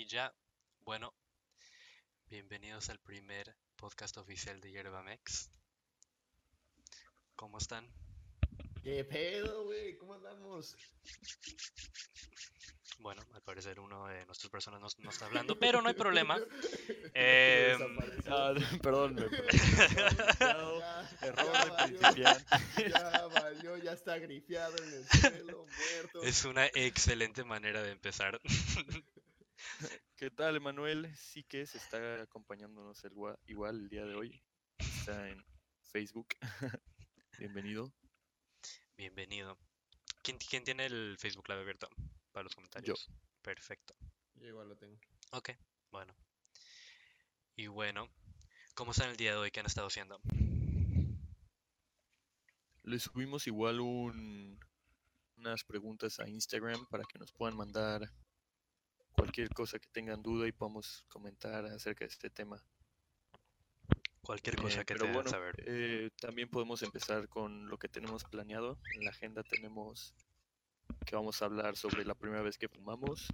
Y ya, bueno, bienvenidos al primer podcast oficial de Yerbamex. ¿Cómo están? ¿Qué pedo, güey? ¿Cómo andamos? Bueno, al parecer uno de nuestras personas no, no está hablando, pero no hay problema. Eh, Ah, perdón, me Ya, Error ya de valió, principiante. Ya valió, ya está grifiado en el suelo, muerto. es una excelente manera de empezar. ¿Qué tal, Emanuel? Sí que se está acompañándonos el igual el día de hoy. Está en Facebook. Bienvenido. Bienvenido. ¿Quién, quién tiene el Facebook Live abierto para los comentarios? Perfecto. Yo igual lo tengo. Ok, bueno. Y bueno, ¿cómo están el día de hoy? ¿Qué han estado haciendo? Le subimos igual un, unas preguntas a Instagram para que nos puedan mandar cualquier cosa que tengan duda y podamos comentar acerca de este tema. Cualquier Eh, cosa que pero te bueno, saber. eh, también podemos empezar con lo que tenemos planeado. En la agenda tenemos que vamos a hablar sobre la primera vez que fumamos.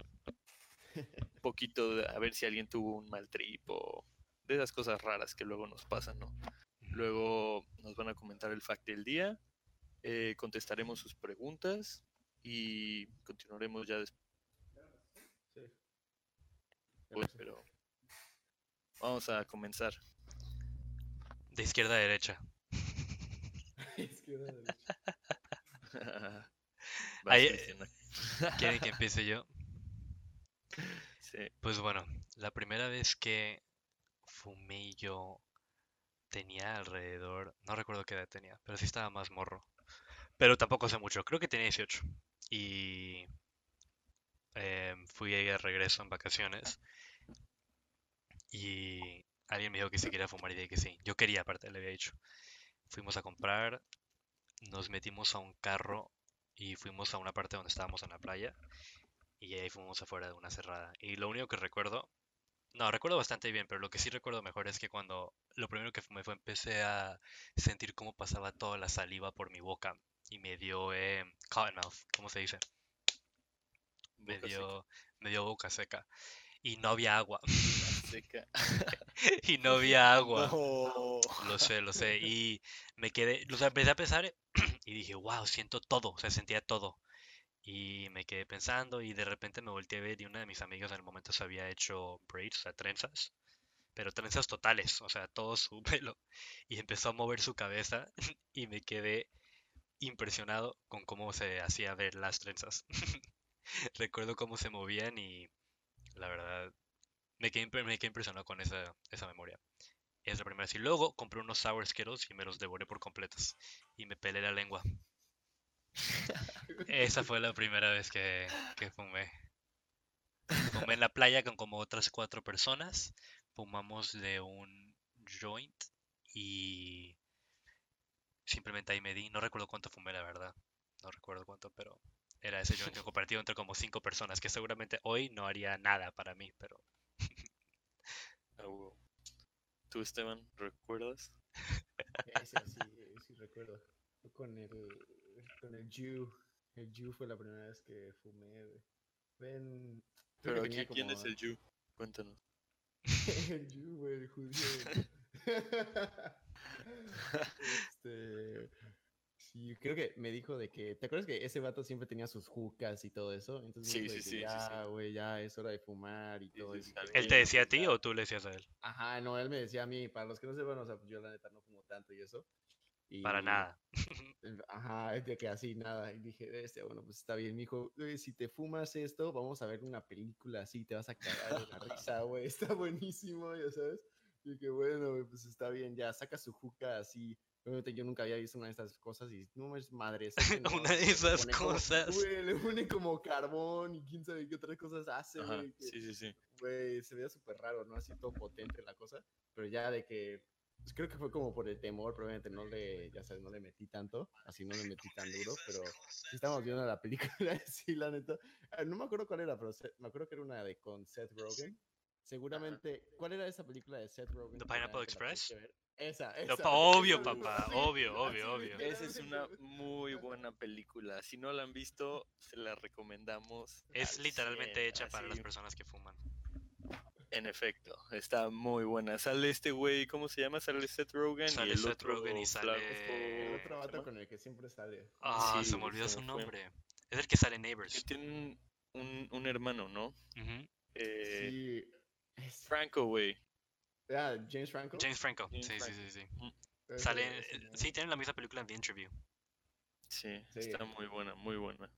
Un poquito de, a ver si alguien tuvo un mal trip o de esas cosas raras que luego nos pasan, ¿no? Luego nos van a comentar el fact del día, eh, contestaremos sus preguntas y continuaremos ya después. Pero vamos a comenzar. De izquierda a derecha. Izquierda, derecha. Vas, Ahí- Cristiana. ¿Quieren que empiece yo? Sí. Pues bueno, la primera vez que fumé yo tenía alrededor, no recuerdo qué edad tenía, pero sí estaba más morro. Pero tampoco hace mucho, creo que tenía 18. Y em, fui de regreso en vacaciones y alguien me dijo que si quería fumar y dije que sí. Yo quería, aparte, le había dicho. Fuimos a comprar, nos metimos a un carro y fuimos a una parte donde estábamos en la playa y ahí fuimos afuera de una cerrada. Y lo único que recuerdo, no, recuerdo bastante bien, pero lo que sí recuerdo mejor es que cuando lo primero que fumé fue empecé a sentir cómo pasaba toda la saliva por mi boca y me dio eh, cottonmouth, ¿cómo se dice? Me dio, me dio boca seca y no había agua Seca. y no había agua. No. Lo sé, lo sé. Y me quedé, o sea, empecé a pensar y dije, wow, siento todo, o sea, sentía todo. Y me quedé pensando y de repente me volteé a ver y una de mis amigas en el momento se había hecho braids, o sea, trenzas, pero trenzas totales, o sea, todo su pelo. Y empezó a mover su cabeza y me quedé impresionado con cómo se hacía ver las trenzas. Recuerdo cómo se movían y la verdad me quedé, me quedé impresionado con esa, esa memoria. Es la primera vez. Y luego compré unos Sour Skittles y me los devoré por completos. Y me pelé la lengua. Esa fue la primera vez que, que fumé. Fumé en la playa con como otras cuatro personas. Fumamos de un joint y simplemente ahí me di. No recuerdo cuánto fumé, la verdad. No recuerdo cuánto, pero era ese joint compartido entre como cinco personas, que seguramente hoy no haría nada para mí, pero Huevo. ¿Tú, Esteban, recuerdas? Ese sí, sí recuerdo. Fue Con el, con el Jew. El Jew fue la primera vez que fumé. Ven. Pero aquí, tenía ¿quién es como- el Yu? Cuéntanos. el Jew, el judío. este. Sí, creo que me dijo de que. ¿Te acuerdas que ese vato siempre tenía sus jucas y todo eso? Entonces me Sí, sí, que sí, ya, sí. güey, ya es hora de fumar y Sí, todo. al ¿él te "Güey, decía a ti ya". o tú le decías a él? Ajá, no, él me decía a mí. Para los que no sepan, o sea, pues yo la neta no fumo tanto y eso. Para y- nada. eh, Ajá, es de que así nada. Y dije, este, bueno, pues está bien. Me dijo, "Güey, si te fumas esto, vamos a ver una película así, te vas a cagar de la risa, güey. Está buenísimo, ya sabes. Y dije, bueno, pues está bien, ya saca su juca así. Obviamente yo nunca había visto una de estas cosas y no es madre. Una de esas cosas. Güey, le pone como carbón y quién sabe qué otras cosas hace, Ajá, güey. que- sí, sí, sí. Güey, se veía súper raro, ¿no? Así todo potente la cosa. Pero ya de que. Pues creo que fue como por el temor, probablemente no le, ya sabes, no le metí tanto, así no le metí tan duro, pero sí estábamos viendo la película, sí, la neta. Ah, No me acuerdo cuál era, pero me acuerdo que era una de con Seth Rogen. Seguramente, ¿cuál era esa película de Seth Rogen? The Pineapple Express? Esa, No, esa. pa- obvio, papá, obvio, obvio, obvio. Esa es una muy buena película. Si no la han visto, se la recomendamos. Es al literalmente 100, hecha para las personas que fuman. En efecto, está muy buena. Sale este güey, ¿cómo se llama? Sale Seth Rogen Sale y el Seth otro Rogen y sale- El otro ¿cómo se vato con el que siempre sale. Ah, Sí, se me olvidó se su fue. nombre. Es el que sale en Que Neighbors. tiene un, un, un hermano, ¿no? Eh, Sí. es- Franco, güey. Ah, James Franco. James Franco. James sí, sí, Franco. sí, sí. Ese- Sale, ese eh, man. sí, tienen la misma película en The Interview. Sí, Sí. está muy buena, muy buena.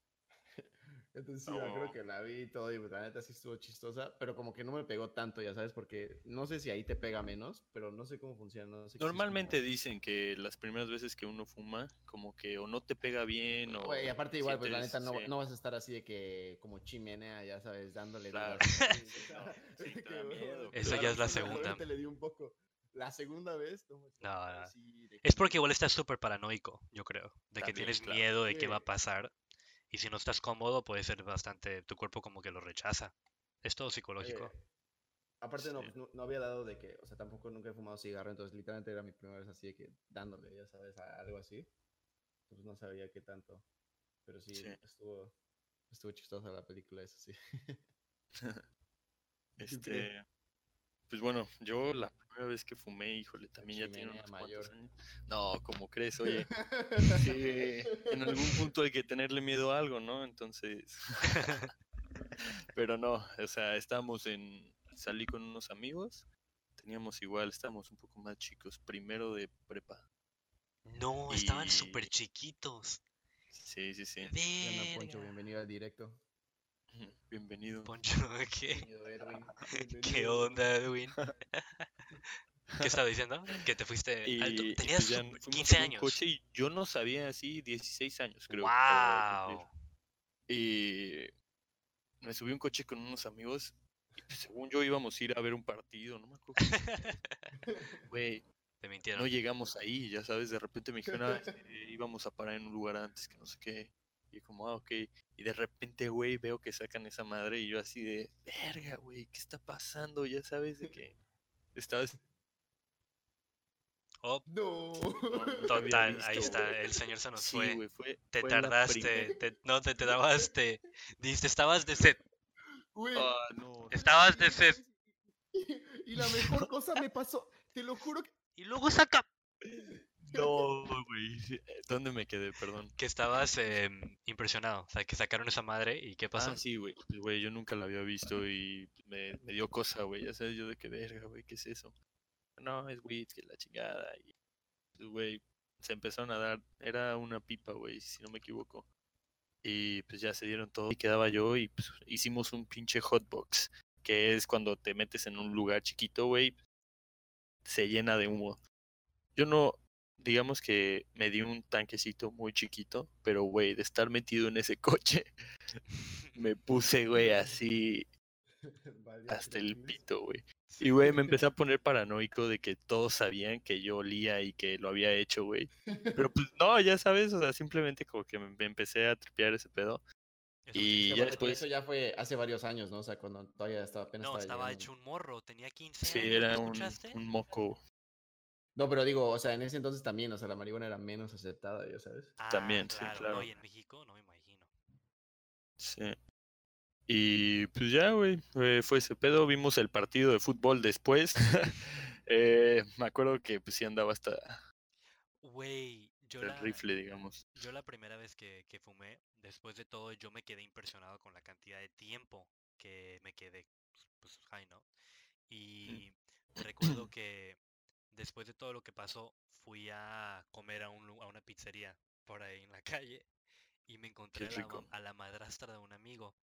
Entonces sí, acuerdo Oh. que la vi y todo, y pues, la neta sí estuvo chistosa, pero como que no me pegó tanto, ya sabes, porque no sé si ahí te pega menos, pero no sé cómo funciona. no sé Normalmente dicen que las primeras veces que uno fuma, como que o no te pega bien o... Güey, aparte igual, pues la neta no, sí. no vas a estar así de que como chimenea, ya sabes, dándole Claro. no, sí te Que, miedo, claro, ya es la segunda. probablemente le di un poco. La segunda vez, no, manches, No, no. sí, Es que- porque igual estás súper paranoico, yo creo. De que tienes claro. miedo de qué va a pasar. Y si no estás cómodo, puede ser bastante. Tu cuerpo como que lo rechaza. Es todo psicológico. Oye, aparte no, Sí. no, no había dado de que, o sea, tampoco nunca he fumado cigarro, entonces literalmente era mi primera vez así de que dándole, ya sabes, a algo así. Pues no sabía qué tanto. Pero sí, Sí. estuvo estuvo chistosa la película esa, sí. Este, pues bueno, yo la primera vez que fumé, híjole, también ya tiene unos cuantos mayor. años. No, como crees, oye, sí, en algún punto hay que tenerle miedo a algo, ¿no? Entonces, pero no, o sea, estábamos en, salí con unos amigos, teníamos igual, estábamos un poco más chicos, primero de prepa. No, estaban súper chiquitos. Sí, sí, sí. Bienvenido al directo. Bienvenido. Poncho, ¿qué? Bienvenido, Edwin. ¿Qué onda, Edwin? ¿Qué estaba diciendo? Que te fuiste Y, alto. Tenías pues ya su- fuimos 15 en un años. coche y yo no sabía así, 16 años creo. ¡Wow! Y me subí a un coche con unos amigos y pues, según yo íbamos a ir a ver un partido, no me acuerdo. Güey, Te no llegamos ahí, ya sabes, de repente me dijeron, "Ah, íbamos a parar en un lugar antes, que no sé qué. Y como, ah, ok. Y de repente, güey, veo que sacan esa madre y yo así de, verga, güey, ¿qué está pasando? Ya sabes de que estabas... Oh, No. total, ahí está. El señor se nos Sí, fue. Te fue tardaste. te- no, te, te tardaste. Dijiste, estabas de sed. Güey. Ah, no, Estabas de sed. Y, y la mejor cosa me pasó, te lo juro que Y luego saca. No, güey. eh, ¿Dónde me quedé? Perdón. Que estabas em, impresionado. O sea, que sacaron esa madre y ¿qué pasó? Ah, sí, güey. Pues, güey, yo nunca la había visto y me, me dio cosa, güey. Ya sabes, yo de qué verga, güey, ¿qué es eso? No, es weed, que la chingada. Y, pues, güey, se empezaron a dar. Era una pipa, güey, si no me equivoco. Y pues ya se dieron todo. Y quedaba yo y pues, hicimos un pinche hotbox. Que es cuando te metes en un lugar chiquito, güey. Se llena de humo. Yo no, digamos que me di un tanquecito muy chiquito, pero güey, de estar metido en ese coche, me puse, güey, así hasta el pito, güey. Y, güey, me empecé a poner paranoico de que todos sabían que yo olía y que lo había hecho, güey. Pero pues no, ya sabes, o sea, simplemente como que me empecé a tripear ese pedo. Eso Y ya después, Eso ya fue hace varios años, ¿no? O sea, cuando todavía estaba apenas No, estaba hecho un morro. Tenía 15 sí, años. era ¿no un, un moco. No, pero digo, o sea, en ese entonces también, o sea, la marihuana era menos aceptada, ya sabes. Ah, también, sí, claro. No, y en México no me imagino. Sí. Y pues ya, güey, fue ese pedo. Vimos el partido de fútbol después. Eh, me acuerdo que pues sí andaba hasta Güey, yo el la, rifle, digamos. yo la primera vez que, que fumé, después de todo, yo me quedé impresionado con la cantidad de tiempo que me quedé, pues, pues high, ¿no? Y recuerdo que después de todo lo que pasó, fui a comer a, un, a una pizzería por ahí en la calle y me encontré a la, a la madrastra de un amigo.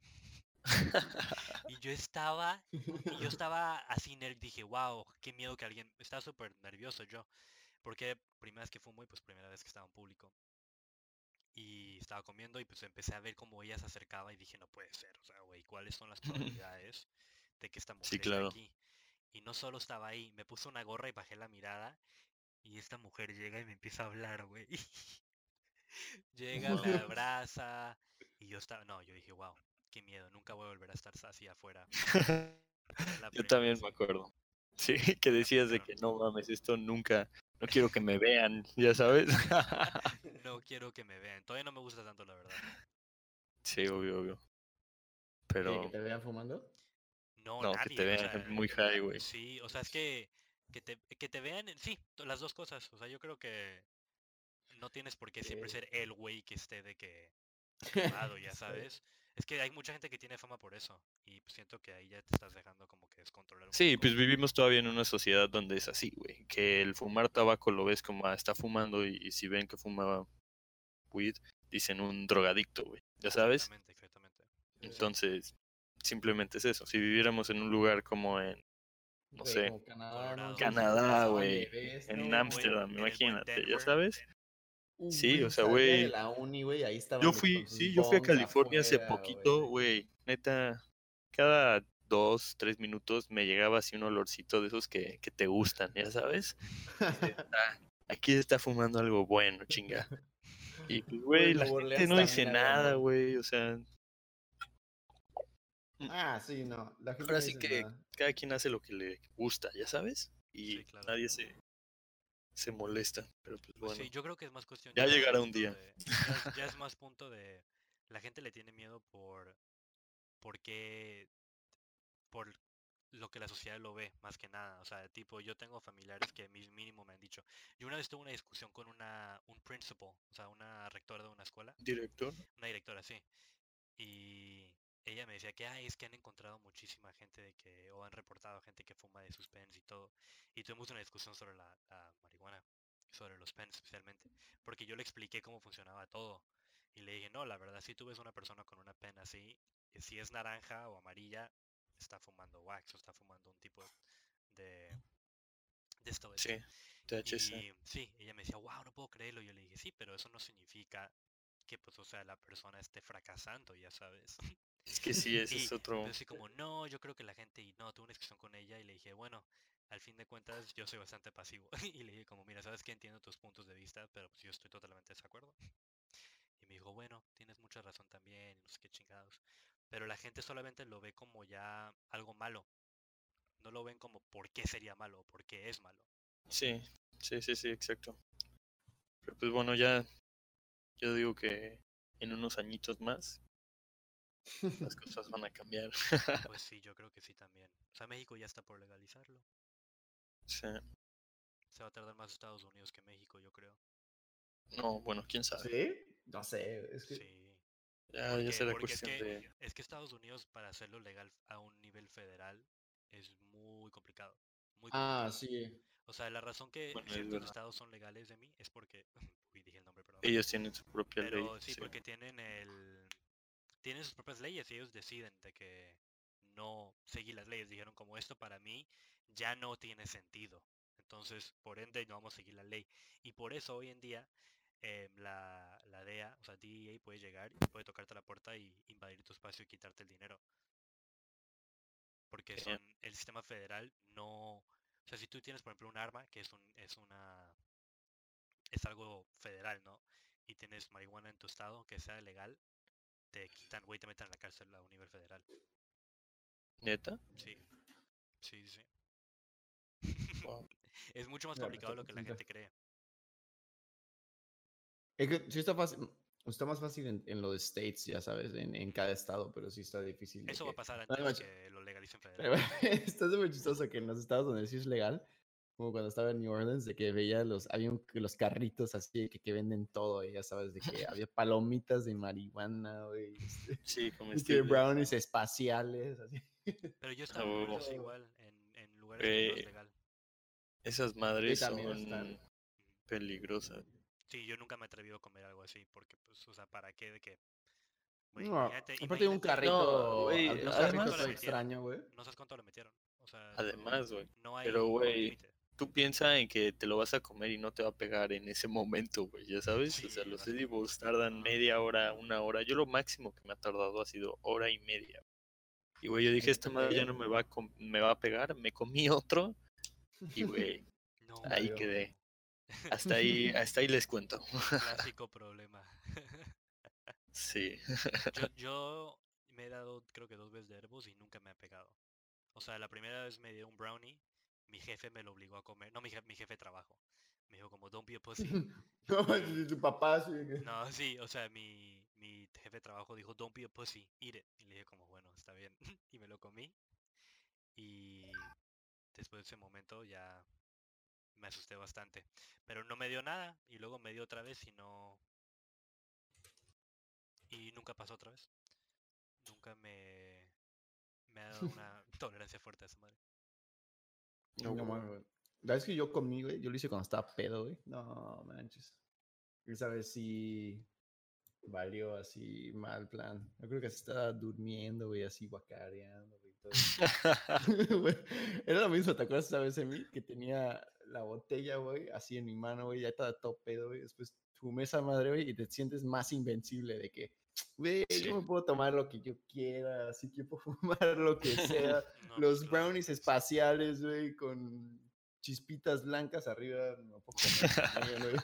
Y yo estaba, y yo estaba así, dije, wow, qué miedo que alguien, estaba súper nervioso yo, porque primera vez que fumo y pues primera vez que estaba en público. Y estaba comiendo y pues empecé a ver cómo ella se acercaba y dije, no puede ser, o sea, güey, ¿cuáles son las probabilidades de que esta mujer Sí, claro. aquí? Y no solo estaba ahí, me puse una gorra y bajé la mirada y esta mujer llega y me empieza a hablar, güey. Llega, me abraza y yo estaba, no, yo dije, wow, qué miedo, nunca voy a volver a estar así afuera. Yo también vez. me acuerdo. Sí, que decías de que no mames, esto nunca, no quiero que me vean, ya sabes. No quiero que me vean. Todavía no me gusta tanto, la verdad. Sí, obvio, obvio. ¿Qué, Pero ¿Que te vean fumando? No, No, nadie. que te o vean sea, muy high, güey. Sí, o sea, es que, que te, que te vean, sí, las dos cosas. O sea, yo creo que no tienes por qué siempre ser el güey que esté de que fumado, ya sabes. Es que hay mucha gente que tiene fama por eso. Y pues siento que ahí ya te estás dejando como que descontrolar un Sí, poco. pues vivimos todavía en una sociedad donde es así, güey. Que el fumar tabaco lo ves como, ah, está fumando y, y si ven que fuma weed, dicen un drogadicto, güey. ¿Ya sabes? Exactamente, exactamente. Entonces, simplemente es eso. Si viviéramos en un lugar como en, no sé, Canadá, güey, en Ámsterdam, imagínate, ¿ya sabes? Uh, Sí, o sea, güey, Yo fui, sí, yo fui a California hace poquito, güey. Neta, cada dos, tres minutos me llegaba así un olorcito de esos que, que te gustan, ¿ya sabes? "Ah, aquí está fumando algo bueno, chinga. Y pues, güey, la gente no dice nada, güey. O sea, Ah, sí, no. La gente ahora sí que nada. cada quien hace lo que le gusta, ¿ya sabes? Y Sí, claro. nadie se, se molesta. Pero pues Pues bueno, sí, yo creo que es más cuestión. ya llegará un día. de- ya, es- ya es más punto de. La gente le tiene miedo por. Porque. Por lo que la sociedad lo ve, más que nada. O sea, tipo, yo tengo familiares que mis mínimo me han dicho. Yo una vez tuve una discusión con una, un principal, o sea, una rectora de una escuela, director. una directora, sí. Y ella me decía que, ay, es que han encontrado muchísima gente de que, o han reportado gente que fuma de sus pens y todo. Y tuvimos una discusión sobre la, la marihuana, sobre los pens especialmente, porque yo le expliqué cómo funcionaba todo. Y le dije, no, la verdad, si tú ves una persona con una pen así, eh, si es naranja o amarilla, está fumando wax o está fumando un tipo de, de esto. Sí, THC. Y sí, ella me decía, wow, no puedo creerlo. Yo le dije, sí, pero eso no significa que, pues, o sea, la persona esté fracasando, ya sabes. Es que sí, ese Y es otro. yo así como, no, yo creo que la gente, y no, tuve una discusión con ella y le dije, bueno, al fin de cuentas yo soy bastante pasivo. y le dije como, mira, sabes que entiendo tus puntos de vista, pero pues yo estoy totalmente de desacuerdo. Y me dijo, bueno, tienes mucha razón también, no sé qué chingados. Pero la gente solamente lo ve como ya algo malo. No lo ven como por qué sería malo por qué es malo. Sí, sí, sí, sí, exacto. Pero pues bueno, ya. Yo digo que en unos añitos más las cosas van a cambiar. Pues sí, yo creo que sí también. O sea, México ya está por legalizarlo. Sí. Se va a tardar más Estados Unidos que México, yo creo. No, bueno, quién sabe. ¿Sí? No sé, es que... Sí. Ya, Porque- ya será porque es cuestión que- de. Es que Estados Unidos para hacerlo legal a un nivel federal es muy complicado. Muy Ah, complicado. sí. O sea, la razón que Bueno, ciertos estados son legales de mí es porque... Uy, dije el nombre, perdón. Ellos tienen su propia ley. Sí. porque tienen el... Tienen sus propias leyes y ellos deciden de que no seguir las leyes. Dijeron como esto para mí ya no tiene sentido. Entonces, por ende, no vamos a seguir la ley. Y por eso hoy en día em, la, la DEA, o sea, DEA puede llegar y puede tocarte la puerta y invadir tu espacio y quitarte el dinero. Porque son, el sistema federal no... O sea, si tú tienes, por ejemplo, un arma, que es, un, es una... Es algo federal, ¿no? Y tienes marihuana en tu estado, que sea legal, te quitan, güey, te meten en la cárcel a un nivel federal. ¿Neta? Sí. Sí, sí. Wow. Es mucho más complicado de lo que la gente cree. Es que sí está fácil. Está más fácil en, en los states, ya sabes, en, en cada estado, pero sí está difícil. Eso va a pasar antes de que lo legalicen federal. Está súper chistoso que en los estados donde sí es legal, como cuando estaba en New Orleans, de que veía los, había un- los carritos así que, que venden todo, y ya sabes, de que había palomitas de marihuana, güey, este, Sí, que comestibles. brownies espaciales, así. Pero yo estaba Orleans huevo. igual, en, en lugares no es Güey, legal. Esas madres también son están. peligrosas. Sí, yo nunca me he atrevido a comer algo así, porque, pues, o sea, ¿para qué? De que... güey, No, imagínate, aparte de un carrito, güey, un además- extraño, güey. No sabes cuánto le metieron. O sea, Además, güey. no hay, pero, no güey. Tú piensas en que te lo vas a comer y no te va a pegar en ese momento, güey, ya sabes. o sea, los a- edibles tardan media hora, una hora. Yo lo máximo que me ha tardado ha sido hora y media. Y, güey, yo dije, esta madre ya no me va a, me va a pegar. Me comí otro y, güey, No, ahí quedé. Hasta ahí, hasta ahí les cuento. clásico problema. Sí. Yo, yo me he dado creo que dos veces de herbos y nunca me ha pegado. O sea, la primera vez me dio un brownie, mi jefe me lo obligó a comer. No, mi jefe, mi jefe de trabajo. Me dijo como, don't be a pussy. No, y tu papá, sí. No, sí, o sea, mi, mi jefe de trabajo dijo, don't be a pussy, eat it. Y le dije como, bueno, está bien. Y me lo comí. después de ese momento ya me asusté bastante. Pero no me dio nada y luego me dio otra vez y no... Y nunca pasó otra vez. Nunca me, me ha dado una tolerancia fuerte a esa madre. No, mames, güey. La vez que yo comí, güey, yo lo hice cuando estaba pedo, güey. No manches. Esa vez sí valió así mal plan. Yo creo que se estaba durmiendo, güey, así guacareando, güey. Todo. Güey, Era lo mismo, ¿te acuerdas esa vez de mí? Que tenía la botella, güey, así en mi mano, güey, ya estaba todo pedo, güey. Después fumé esa madre, güey, y te sientes más invencible de que, güey, Sí. yo me puedo tomar lo que yo quiera, así que puedo fumar lo que sea. No, Los pues, claro. brownies espaciales, güey, con chispitas blancas arriba, no puedo comer.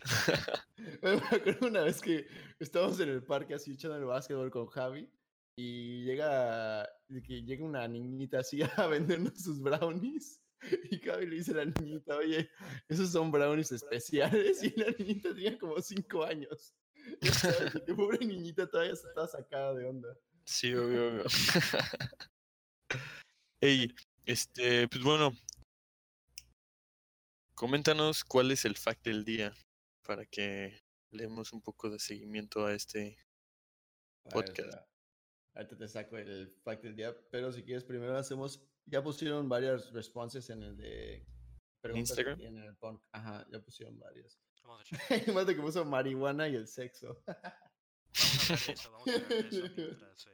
Me acuerdo una vez que estábamos en el parque así echando el básquetbol con Javi y llega, que llega una niñita así a vendernos sus brownies y Javi le dice a la niñita, oye, esos son brownies especiales y la niñita tenía como cinco años. Que pobre niñita todavía está sacada de onda. Sí, obvio, obvio. Ey, este, pues bueno. Coméntanos cuál es el fact del día para que le demos un poco de seguimiento a este. Podcast. Ahorita te saco el fact del día, pero si quieres primero hacemos, ya pusieron varias responses en el de preguntas Instagram? en el punk. Ajá, ya pusieron varias. Vamos a, de que puso marihuana y el sexo. vamos a de eso, vamos a de eso mientras... eh,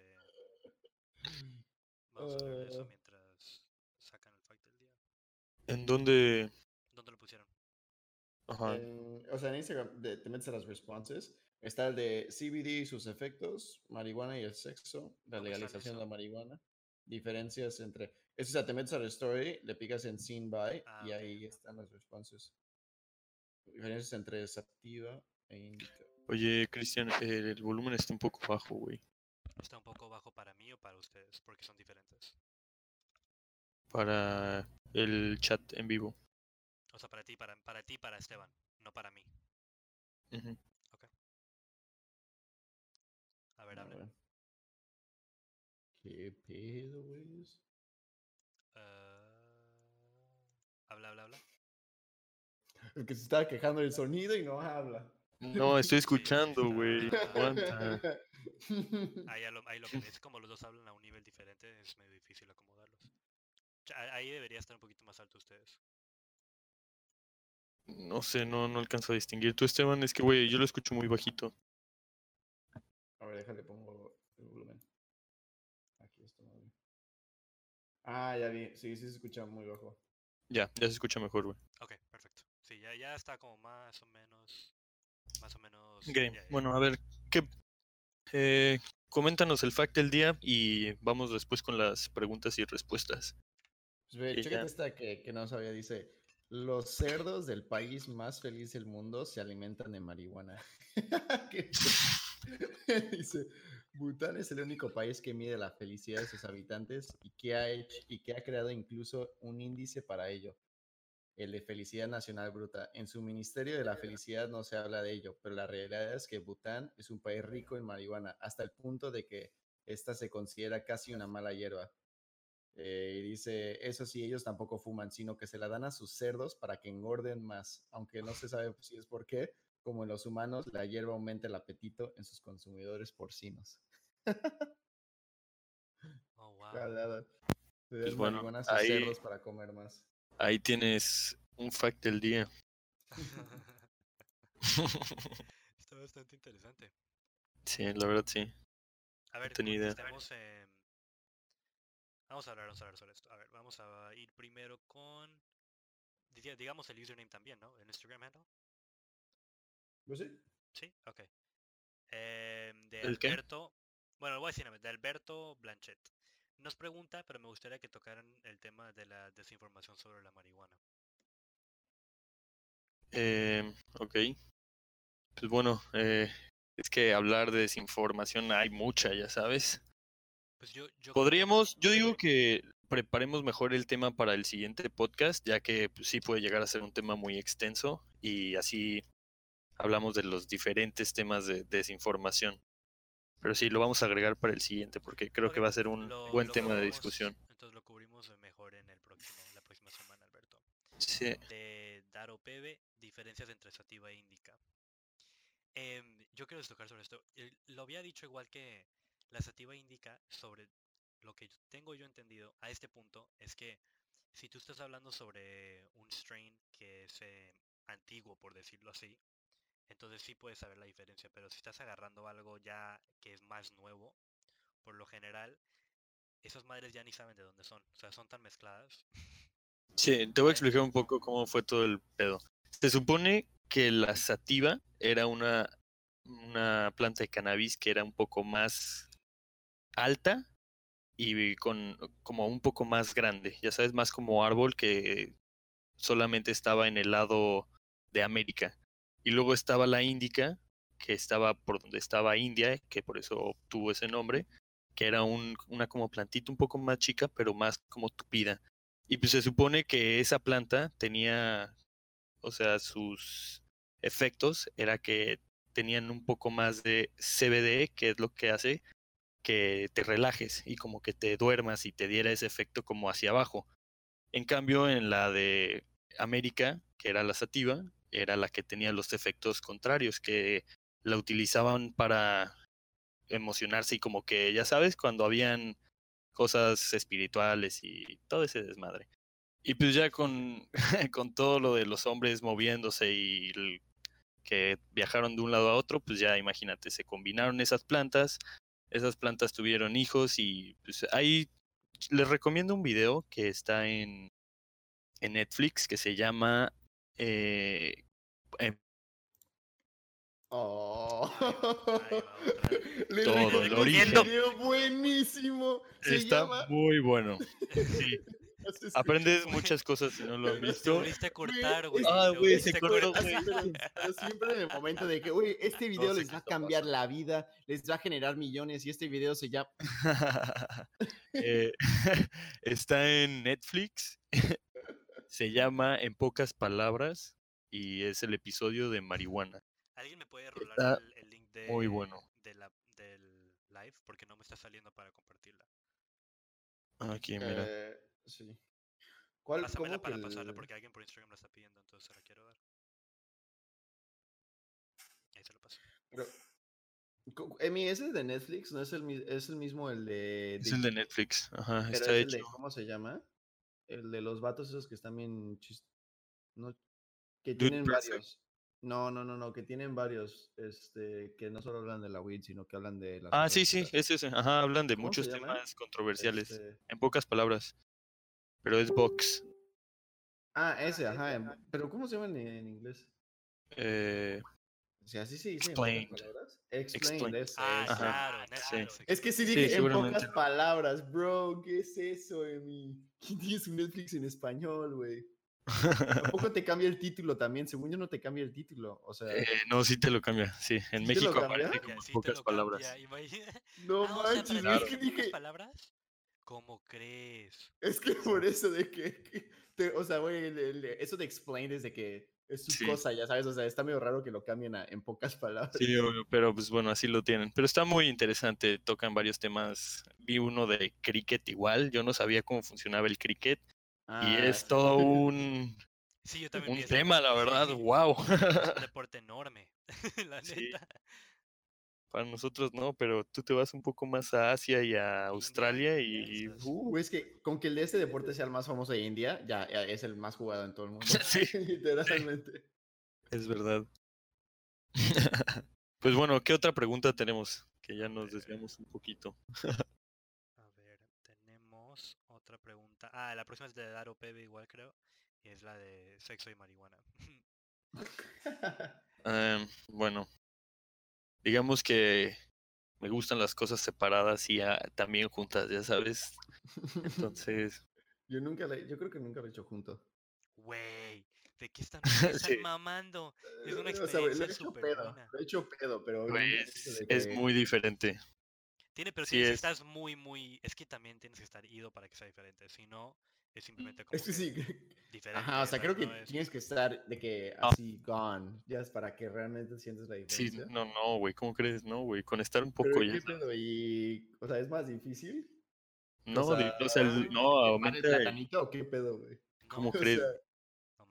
vamos a de eso Ah. mientras sacan el fact del día. ¿En dónde? ¿Dónde lo pusieron? Ajá. En- o sea, en Instagram de- te metes a las responses. Está el de CBD y sus efectos, marihuana y el sexo, la ¿Cómo está legalización de la marihuana, diferencias entre... Eso, o sea, te metes a la story, le picas en Seen By Ah, y ok. ahí están las responses. Diferencias entre sativa e indica. Oye, Cristian, el volumen está un poco bajo, güey. ¿Está un poco bajo para mí o para ustedes? Porque son diferentes. Para el chat en vivo. O sea, para ti, para, para ti, para Esteban, no para mí. Ujú. A ver, A hablen. ver. ¿Qué pedo, güey? Ah, habla, habla, habla. El que se estaba quejando del sonido y no habla. No, estoy escuchando, güey. Ah. Aguanta. Ahí, lo, ahí lo que es como los dos hablan a un nivel diferente, es medio difícil acomodarlos. Ahí debería estar un poquito más alto ustedes. No sé, no, no alcanzo a distinguir. Tú, Esteban, es que, güey, yo lo escucho muy bajito. A ver, déjale, pongo el volumen. Aquí está. Ah, ya vi. Sí, sí se escucha muy bajo. Ya, ya se escucha mejor, güey. Ok, perfecto. Sí, ya, ya está como más o menos. Más o menos. Ok, ya- ya- bueno, a ver, ¿qué? Eh, coméntanos el fact del día y vamos después con las preguntas y respuestas. Pues ve, ya. esta que, que no sabía. Dice: Los cerdos del país más feliz del mundo se alimentan de marihuana. Dice: Bután es el único país que mide la felicidad de sus habitantes y que ha hecho y que ha creado incluso un índice para ello. El de Felicidad Nacional Bruta. En su Ministerio de la Felicidad no se habla de ello, pero la realidad es que Bután es un país rico en marihuana, hasta el punto de que esta se considera casi una mala hierba. Eh, y dice, eso sí, ellos tampoco fuman, sino que se la dan a sus cerdos para que engorden más, aunque no se sabe si es por qué, como en los humanos, la hierba aumenta el apetito en sus consumidores porcinos. Oh, wow. Pues bueno, marihuana a sus ahí- cerdos para comer más. Ahí tienes un fact del día. Está bastante interesante. sí, la verdad sí. A ver, tenía idea. estemos en- Vamos a hablar, vamos a hablar sobre esto. A ver, vamos a ir primero con. diga- Digamos el username también, ¿no? El Instagram handle. Pues sí. Sí, ok. Em, de ¿El qué? Alberto. Bueno, lo voy a decir, de Alberto Blanchet. Nos pregunta, pero me gustaría que tocaran el tema de la desinformación sobre la marihuana. Eh, ok. Pues bueno, eh, es que hablar de desinformación hay mucha, ya sabes. Pues yo, yo Podríamos, yo digo que preparemos mejor el tema para el siguiente podcast, ya que pues, sí puede llegar a ser un tema muy extenso y así hablamos de los diferentes temas de desinformación. Pero sí, lo vamos a agregar para el siguiente porque creo que va a ser un lo- buen lo tema de discusión. Entonces lo cubrimos mejor en Sí. de Daro Pebe, diferencias entre sativa e indica. Em, yo quiero tocar sobre esto. El- Lo había dicho igual que la sativa indica sobre lo que tengo yo entendido a este punto es que si tú estás hablando sobre un strain que es eh, antiguo, por decirlo así, entonces sí puedes saber la diferencia, pero si estás agarrando algo ya que es más nuevo, por lo general, esas madres ya ni saben de dónde son, o sea, son tan mezcladas. Sí, te voy a explicar un poco cómo fue todo el pedo. Se supone que la sativa era una, una planta de cannabis que era un poco más alta y con como un poco más grande, ya sabes, más como árbol que solamente estaba en el lado de América. Y luego estaba la índica, que estaba por donde estaba India, que por eso obtuvo ese nombre, que era un, una como plantita un poco más chica, pero más como tupida. Y pues se supone que esa planta tenía, o sea, sus efectos era que tenían un poco más de CBD, que es lo que hace que te relajes y como que te duermas y te diera ese efecto como hacia abajo. En cambio, en la de América, que era la sativa, era la que tenía los efectos contrarios, que la utilizaban para emocionarse y como que, ya sabes, cuando habían cosas espirituales y todo ese desmadre. Y pues ya con, con todo lo de los hombres moviéndose y que viajaron de un lado a otro, pues ya imagínate, se combinaron esas plantas, esas plantas tuvieron hijos y pues ahí les recomiendo un video que está en, en Netflix que se llama eh, em, Oh. Le Todo, el origen. buenísimo. Se está llama... muy bueno. Sí, aprendes muchas cosas si no lo has Te visto. volviste a cortar, güey. Ah, güey, se cortó, güey. Siempre en el momento de que, uy, este video No les va a cambiar la vida, les va a generar millones y este video se llama... Eh, está en Netflix. Se llama En pocas palabras y es el episodio de marihuana. ¿Alguien me puede rolar Está el, el link de, muy bueno. de la, del live? Porque no me está saliendo para compartirla. Aquí, mira. Eh, sí. ¿Cuál, Pásamela cómo para pasarla el- porque alguien por Instagram la está pidiendo, entonces se la quiero dar. Ahí se lo paso. Pero, Emi, ese de Netflix no es el, es el mismo el de... Es el de Netflix. Ajá, pero está es el de- hecho. ¿Cómo se llama? El de los vatos esos que están bien chis- no, que Dude tienen varios. No, no, no, no, que tienen varios, este, que no solo hablan de la weed, sino que hablan de las Ah, sí, sí, cosas. es ese. Ajá, hablan de ¿Cómo muchos temas controversiales. Este, En pocas palabras. Pero es Vox. Ah, ese, ajá. en- Pero ¿cómo se llama en, en inglés? Eh, O sea, así se dice en pocas Explained. palabras. Explained. Explained. ese, Ah, ese. Ajá, claro, sí. Es que sí Sí, dije en pocas palabras, bro. ¿Qué es eso, Emi? ¿Quién tiene su Netflix en español, güey? Tampoco te cambia el título también. Según yo, no te cambia el título. O sea, eh, no, sí te lo cambia. Sí, en ¿Sí te lo México aparece como sí pocas palabras. cambia, no Ah, o sea, manches, ti es que dije. palabras? ¿Cómo crees? Es que por eso de que. que te- o sea, güey, eso de explain desde que es su Sí. cosa, ya sabes. O sea, está medio raro que lo cambien a- en pocas palabras. Sí, pero pues bueno, así lo tienen. Pero está muy interesante, tocan varios temas. Vi uno de cricket igual, yo no sabía cómo funcionaba el cricket y Ah, es sí. todo un, Sí, yo también un tema, la verdad, sí, wow. Es un deporte enorme, la Sí. neta. Para nosotros no, pero tú te vas un poco más a Asia y a Australia y... uh, es que con que el de este deporte sea el más famoso de India, ya, es el más jugado en todo el mundo. Sí. Literalmente. es verdad. pues bueno, ¿qué otra pregunta tenemos? Que ya nos desviamos un poquito. A ver, tenemos otra pregunta. Ah, la próxima es de Daro Pebe igual creo. Y es la de sexo y marihuana. Em, bueno, digamos que me gustan las cosas separadas y ah, también juntas, ya sabes. Entonces, yo nunca le, yo creo que nunca lo he hecho junto. Güey, ¿de qué están, de qué están Sí. mamando? Es una Eh, o sea, güey, lo experiencia he hecho súper pedo. buena. Lo he hecho pedo, pero. pues, he de es que- muy diferente. Tiene, pero Sí tienes que es. estar muy, muy. Es que también tienes que estar ido para que sea diferente. Si no, es simplemente como Es que sí. diferente. Ajá, o sea, creo que no es- tienes que estar de que Ah. así gone, ya es para que realmente sientes la Sí, diferencia. no, no, güey, ¿cómo crees? No, güey, con estar un poco ¿qué ya. Y, o sea, es más difícil. No, o sea, o sea, el- no, ¿te para el aumenta. el- o qué pedo, güey? ¿Cómo crees?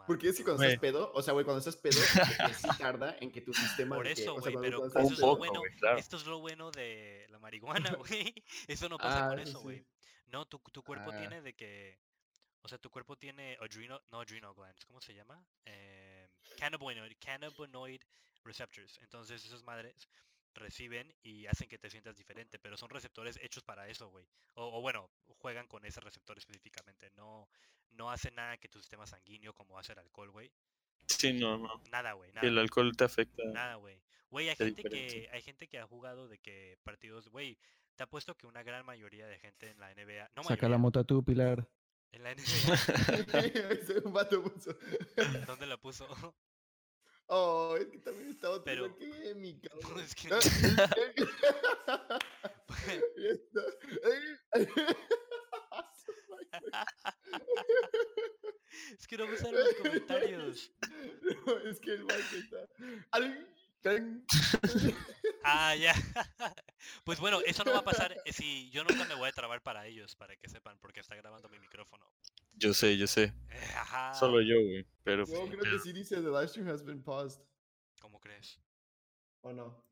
Porque es que cuando Güey. estás pedo, o sea, güey, cuando estás pedo, sí tarda en que tu sistema. Por eso, o sea, güey, pero eso es lo bueno. claro. Esto es lo bueno de la marihuana, güey. Eso no pasa Ah, con sí, eso, sí. güey. No, tu, tu cuerpo Ah. tiene de que. O sea, tu cuerpo tiene adrenal, no adrenal glands, ¿cómo se llama? Eh, cannabinoid, cannabinoid receptors. Entonces esas madres reciben y hacen que te sientas diferente, pero son receptores hechos para eso, güey. O, o bueno, juegan con ese receptor específicamente. No, no hacen nada que tu sistema sanguíneo como hace el alcohol, güey. Sí, no, no. Nada, güey. El Nada. alcohol te afecta. Nada, güey. Güey, hay gente diferencia. que hay gente que ha jugado de que partidos, güey, te apuesto que una gran mayoría de gente en la NBA, no Saca la mota tú, Pilar. En la NBA, un vato puso. ¿dónde la puso? Oh, es que también está otro. Pero- ¿Qué, mi cabrón? Es que- es que no me salen los comentarios. No, es que el vato está. Ah, ya. Pues bueno, eso no va a pasar eh, si yo nunca me voy a trabar para ellos, para que sepan, porque está grabando. Yo sé, yo sé. Eh, ajá. Solo yo, güey. Pero. No, creo que sí dice the live stream has been paused. ¿Cómo crees? ¿O no?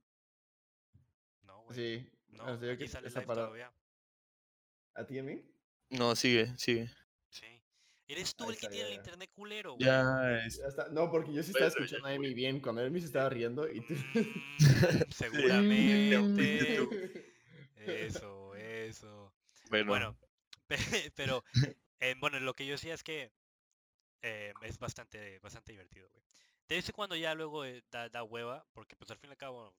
No, güey. Sí. No, o sea, yo aquí sale está live parado. todavía. ¿A ti y a mí? No, sigue, sigue. Sí. Eres tú Ahí el que tiene ya, el ya. internet culero, güey. Ya, es- Ya está. No, porque yo sí estaba escuchando a Emi bien. Cuando Emi se estaba riendo y tú. Mm, seguramente. Eso, eso. Bueno, Bueno, pe- pero eh, bueno, lo que yo decía es que eh, es bastante, bastante divertido, güey. De vez en cuando ya luego eh, da, da hueva, porque pues al fin y al cabo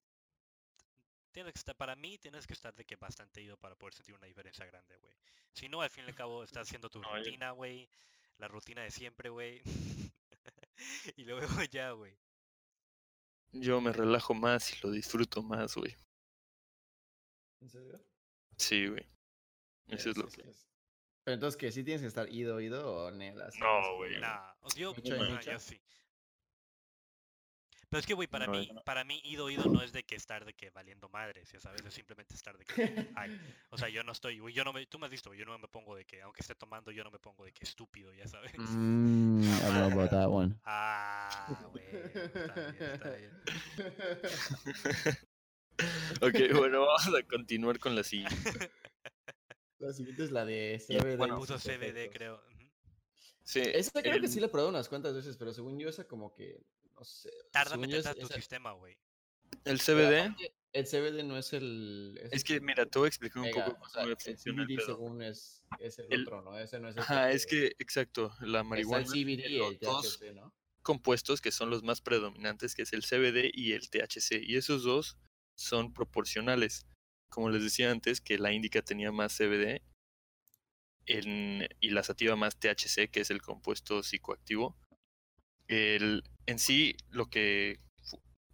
tienes que estar, para mí tienes que estar de que bastante ido para poder sentir una diferencia grande, güey. Si no, al fin y al cabo estás haciendo tu No, rutina, güey, la rutina de siempre, güey. y luego ya, güey. yo me relajo más y lo disfruto más, güey. ¿En serio? Sí, güey. Eso es lo que. Pero entonces, ¿qué? ¿Sí tienes que estar ido, ido o nel? así, No, güey. Nah, yo, ajá, micha. yo sí. Pero es que, güey, para No, mí, no. para mí, ido, ido no es de que estar de que valiendo madres, ya sabes, es simplemente estar de que, ay, o sea, yo no estoy, güey, yo no me, tú me has visto, güey, yo no me pongo de que, aunque esté tomando, yo no me pongo de que estúpido, ya sabes. Mm, I don't know about that one. Ah, güey, está bien, está bien. ok, bueno, vamos a continuar con la siguiente. La siguiente es la de CBD. bueno, Puso CBD, creo. Sí, Esa creo que sí la he probado unas cuantas veces, pero según yo, esa como que. No sé. Tarda en meterse a tu esa- sistema, güey. El CBD. El CBD no es el. Es que, mira, te voy a explicar un Mega, poco o sea, cómo el funciona el CBD según es, es el, El- otro, ¿no? Ese no es el Ajá, es que, exacto, la Está marihuana el CBD y tiene el los dos THC, ¿no? compuestos que son los más predominantes, que es el CBD y el THC, y esos dos son proporcionales. Como les decía antes, que la índica tenía más CBD y la sativa más THC, que es el compuesto psicoactivo. El, en sí, lo que,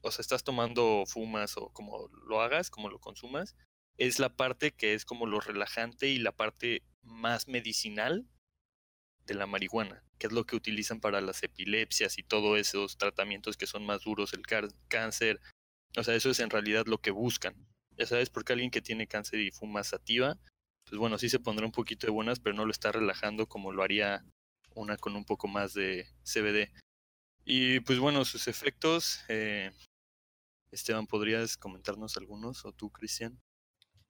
o sea, estás tomando, fumas o como lo hagas, como lo consumas, es la parte que es como lo relajante y la parte más medicinal de la marihuana, que es lo que utilizan para las epilepsias y todos esos tratamientos que son más duros, el cáncer. O sea, eso es en realidad lo que buscan. Ya sabes, porque alguien que tiene cáncer y fuma sativa, pues bueno, sí se pondrá un poquito de buenas, pero no lo está relajando como lo haría una con un poco más de CBD. Y pues bueno, sus efectos, eh, Esteban, ¿podrías comentarnos algunos? ¿O tú, Cristian?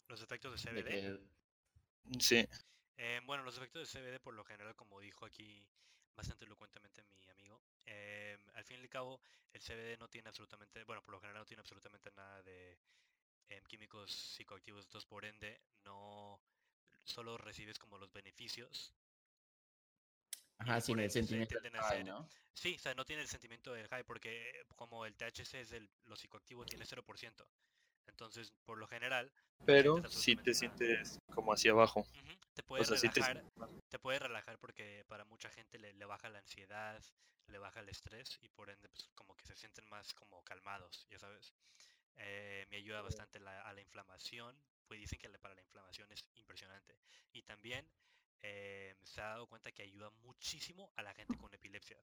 Los efectos de CBD. que- Sí, Eh, bueno, los efectos de CBD por lo general, como dijo aquí bastante elocuentemente mi amigo, eh, al fin y al cabo el CBD no tiene absolutamente, bueno, por lo general no tiene absolutamente nada de em, químicos psicoactivos, entonces por ende no solo recibes como los beneficios. Ajá, sin el sentimiento tienden de a high, hacer- ¿no? Sí, o sea, no tiene el sentimiento del high porque eh, como el THC es el, lo psicoactivo tiene 0%. Entonces, por lo general, pero sí te sientes como hacia abajo. Te puede sea, sí te relajar, te puede relajar porque para mucha gente le, le baja la ansiedad, le baja el estrés y por ende pues como que se sienten más como calmados, ya sabes. Eh, me ayuda bastante la- a la inflamación, pues dicen que para la inflamación es impresionante. Y también eh, se ha dado cuenta que ayuda muchísimo a la gente con epilepsias.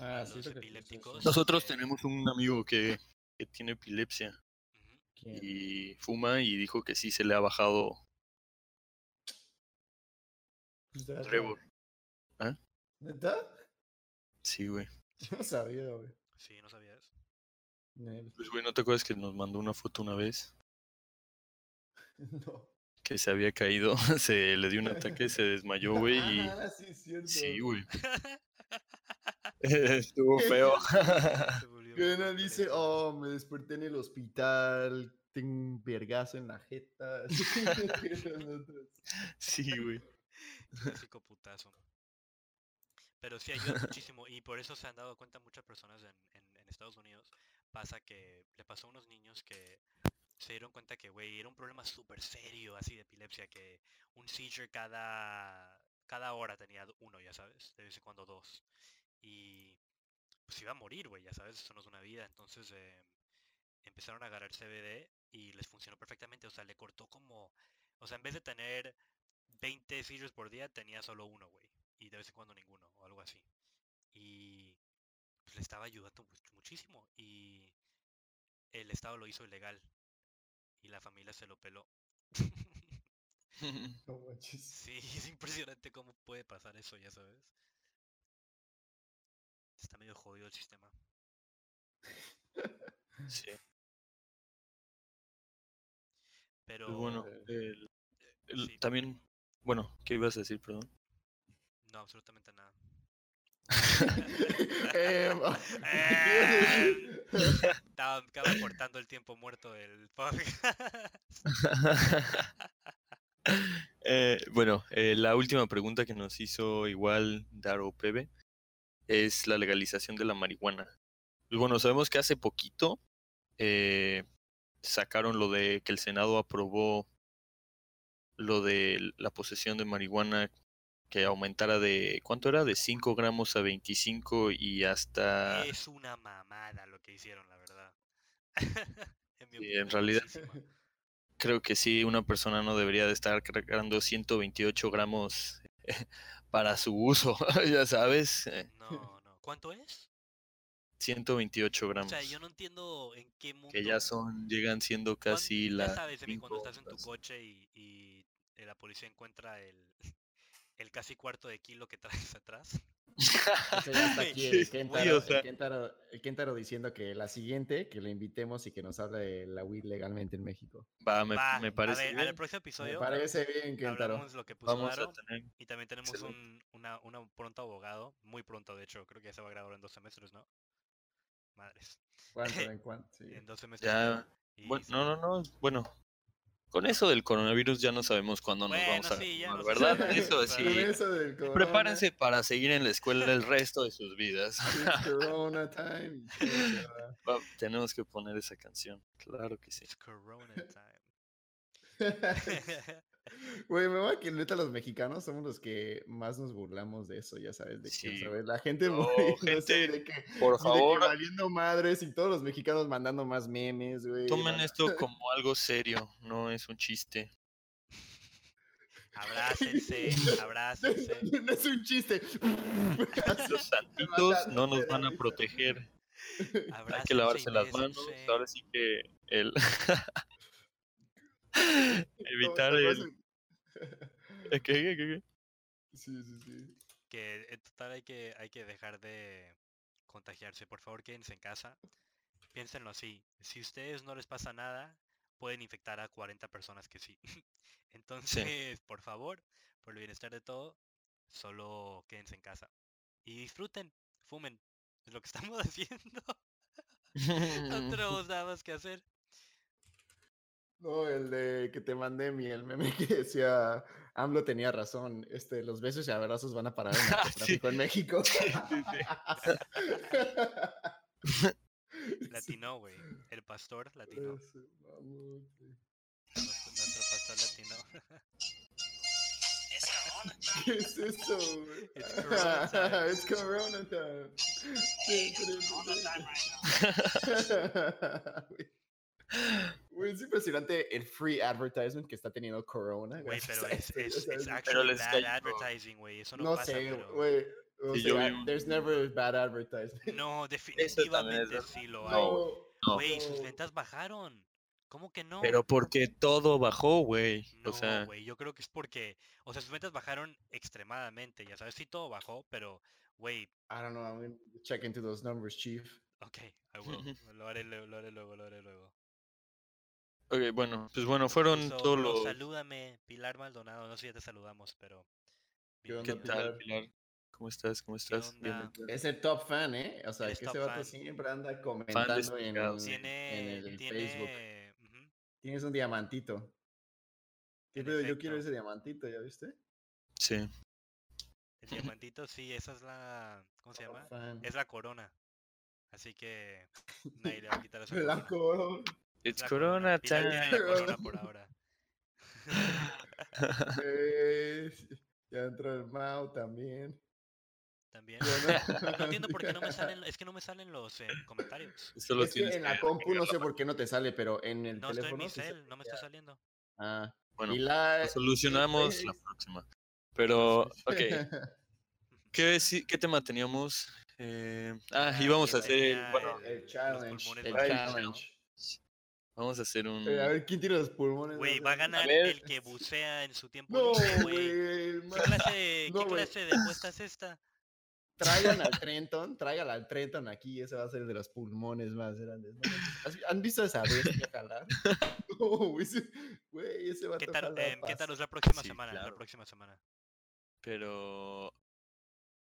Ah, los sí, sí, epilépticos. sí. Nosotros eh, tenemos un amigo que, que tiene epilepsia y fuma y dijo que sí se le ha bajado Pues, de verdad. Trevor. ¿Neta? Sí, güey. No sabía, güey. Sí, no sabías. Nel. Pues, güey, ¿no te acuerdas que nos mandó una foto una vez? No. Que se había caído, se le dio un ataque, se desmayó, güey, y... Ah, sí, cierto. Sí, güey. Estuvo feo. No dice, oh, me desperté en el hospital, tengo un vergazo en la jeta. Sí, güey. Clásico putazo. Pero sí ayuda muchísimo y por eso se han dado cuenta muchas personas en, en- en Estados Unidos. Pasa que le pasó a unos niños que se dieron cuenta que, güey, era un problema súper serio así de epilepsia, que un seizure cada, cada hora tenía uno, ya sabes, de vez en cuando dos. Y pues iba a morir, güey, ya sabes, eso no es una vida. Entonces eh, empezaron a agarrar CBD y les funcionó perfectamente. O sea, le cortó como, o sea, en vez de tener 20 seizures por día, tenía solo uno, güey. Y de vez en cuando ninguno, o algo así. Y le estaba ayudando much- muchísimo. Y el Estado lo hizo ilegal. Y la familia se lo peló. Sí, es impresionante cómo puede pasar eso, ya sabes. Está medio jodido el sistema. Sí. Pero bueno, Eh, el- el- sí. también, bueno, ¿qué ibas a decir, perdón? no, absolutamente nada. Estaba, cortando el tiempo muerto del podcast. Eh, bueno, eh, la última pregunta que nos hizo igual Daro Pebe es la legalización de la marihuana. Bueno, sabemos que hace poquito eh, sacaron lo de que el Senado aprobó lo de la posesión de marihuana que aumentara de, ¿cuánto era? De 5 gramos a 25 y hasta... Es una mamada lo que hicieron, la verdad. en, mi Sí, en realidad-. Creo que sí, una persona no debería de estar cargando 128 gramos para su uso, ya sabes. eh, No, no. ¿Cuánto es? 128 O gramos. sea, yo no entiendo en qué mundo. que ya son, llegan siendo casi ya las sabes, Emi, cuando cinco estás en tu coche y, y, la policía encuentra el, el casi cuarto de kilo que traes atrás. Aquí el Kentaro, güey, o sea- el, Kentaro, el Kentaro diciendo que la siguiente, que le invitemos y que nos hable de la weed legalmente en México. Va, me, Va, me parece a ver, en bien. el próximo Me episodio parece bien, Kentaro. hablamos lo que puso Vamos Daro, a tener. y también tenemos un, una, una pronto abogado, muy pronto de hecho, creo que ya se va a grabar en dos semestres, ¿no? Madres. ¿Cuánto en cuánto? Sí. En dos semestres. Ya, creo, y bueno, no, no, no, bueno. Con eso del coronavirus ya no sabemos cuándo nos Bueno, vamos a sí, graduar, no ¿verdad? Eso sí. Eso del corona, Prepárense para seguir en la escuela el resto de sus vidas. it's corona time. Va, tenemos que poner esa canción. Claro que sí. It's Corona time. Güey, me va que neta los mexicanos somos los que más nos burlamos de eso, ya sabes, de que, Sí. ¿sabes? La gente No, muriéndose, gente, de que, Por y de que favor, valiendo madres y todos los mexicanos mandando más memes, güey. tomen esto como algo serio, no es un chiste. Abrácense, abrácense. No es un chiste. Los santitos no nos van a proteger. Hay que lavarse las manos. Ahora sí que el evitar ¿Te el acuerdas ¿Qué, qué, qué, qué? en- Sí, sí, sí. Que en total hay que, hay que dejar de contagiarse. Por favor, quédense en casa. Piénsenlo así. Si a ustedes no les pasa nada, pueden infectar a 40 personas que sí. Entonces, por favor, por el bienestar de todo, solo quédense en casa. Y disfruten, fumen. Es lo que estamos haciendo. No tenemos nada más que hacer. No, el de que te mandé mi el meme que decía AMLO tenía razón, este, los besos y abrazos van a parar el narcotráfico en México. Latino, güey. El pastor latino. Ese mamote. Nuestro, nuestro pastor latino. ¿Qué es eso, güey? It's Corona time. It's Corona time. Güey. Güey, es impresionante el free advertisement que está teniendo Corona. Güey, pero es, es, actually bad advertising, güey. Eso no, No pasa, sé, pero... güey. O Sí, yo sea, vi un- there's never bad advertisement. No, definitivamente sí lo hay. No, no. Güey, sus no. ventas bajaron. ¿Cómo que no? Pero porque todo bajó, güey. No, O sea, güey, yo creo que es porque, o sea, sus ventas bajaron extremadamente, ya sabes, sí todo bajó, pero, güey, I don't know, I'm gonna check into those numbers, chief. ok, I will, lo haré luego, lo haré luego, lo haré luego. Ok, bueno, pues bueno, fueron todos los... salúdame, Pilar Maldonado, no sé si ya te saludamos, pero... ¿Qué onda, ¿Qué bienvenido. tal, Pilar? Pilar? ¿Cómo estás? ¿Cómo estás? Bienvenido. Es el top fan, ¿eh? O sea, Eres que ese vato fan. siempre anda comentando en, destacado. en Tiene, el Facebook. tiene, Tienes un diamantito. ¿Qué pedo? Yo quiero ese diamantito, ¿ya viste? Sí. el diamantito, sí, esa es la, ¿cómo se Top llama? fan. Es la corona. Así que nadie le va a quitar esa La corona. It's Corona time. corona por ahora. Eh, ya entró el Mao también. También. Bueno, No entiendo por qué no me salen, es que no me salen los eh, comentarios. Solo es que tienes en la compu no sé por qué no te sale, pero en el No estoy en teléfono mi cel, no me está saliendo. Ah, Bueno, y la... Lo solucionamos la próxima. Pero, ok, ¿qué, tema teníamos? Eh, ah, Ah, íbamos a hacer, el- tenía bueno, El challenge. El challenge. Vamos a hacer un... Eh, A ver, ¿quién tiene los pulmones? Güey, va a ganar el que bucea en su tiempo No, güey. ¿Qué clase, No, ¿qué clase de apuesta es esta? Traigan al Trenton, traigan al Trenton aquí, ese va a ser de los pulmones más grandes. ¿no? ¿Has- ¿Han visto esa bestia jalar? No, güey, ese- güey, ese va a ¿Qué tal, em, ¿qué tal la próxima Sí, semana? La claro. próxima semana. Pero...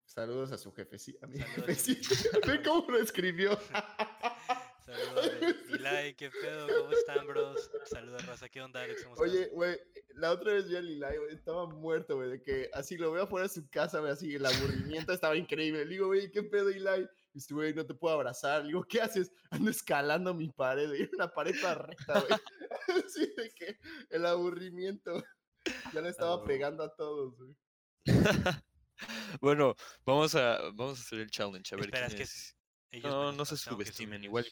Saludos a su jefe, sí, a mi Saludos. jefe, sí. Ve cómo lo escribió. Saludos, Eli, ¿qué pedo? ¿Cómo están, bros? Saludos, raza. ¿Qué onda, Alex? Oye, güey, la otra vez vi a Lilay, güey, estaba muerto, güey, de que así lo veo afuera de su casa, güey, así el aburrimiento estaba increíble. Le digo, güey, ¿qué pedo, Eli? Y dice, güey, no te puedo abrazar. Le digo, ¿qué haces? Ando escalando mi pared, güey, una pared toda recta, güey. Así de que el aburrimiento ya le estaba pegando a todos, güey. bueno, vamos a, vamos a hacer el challenge, a ver Espera, es que. Ellos No, no se subestimen. Igual,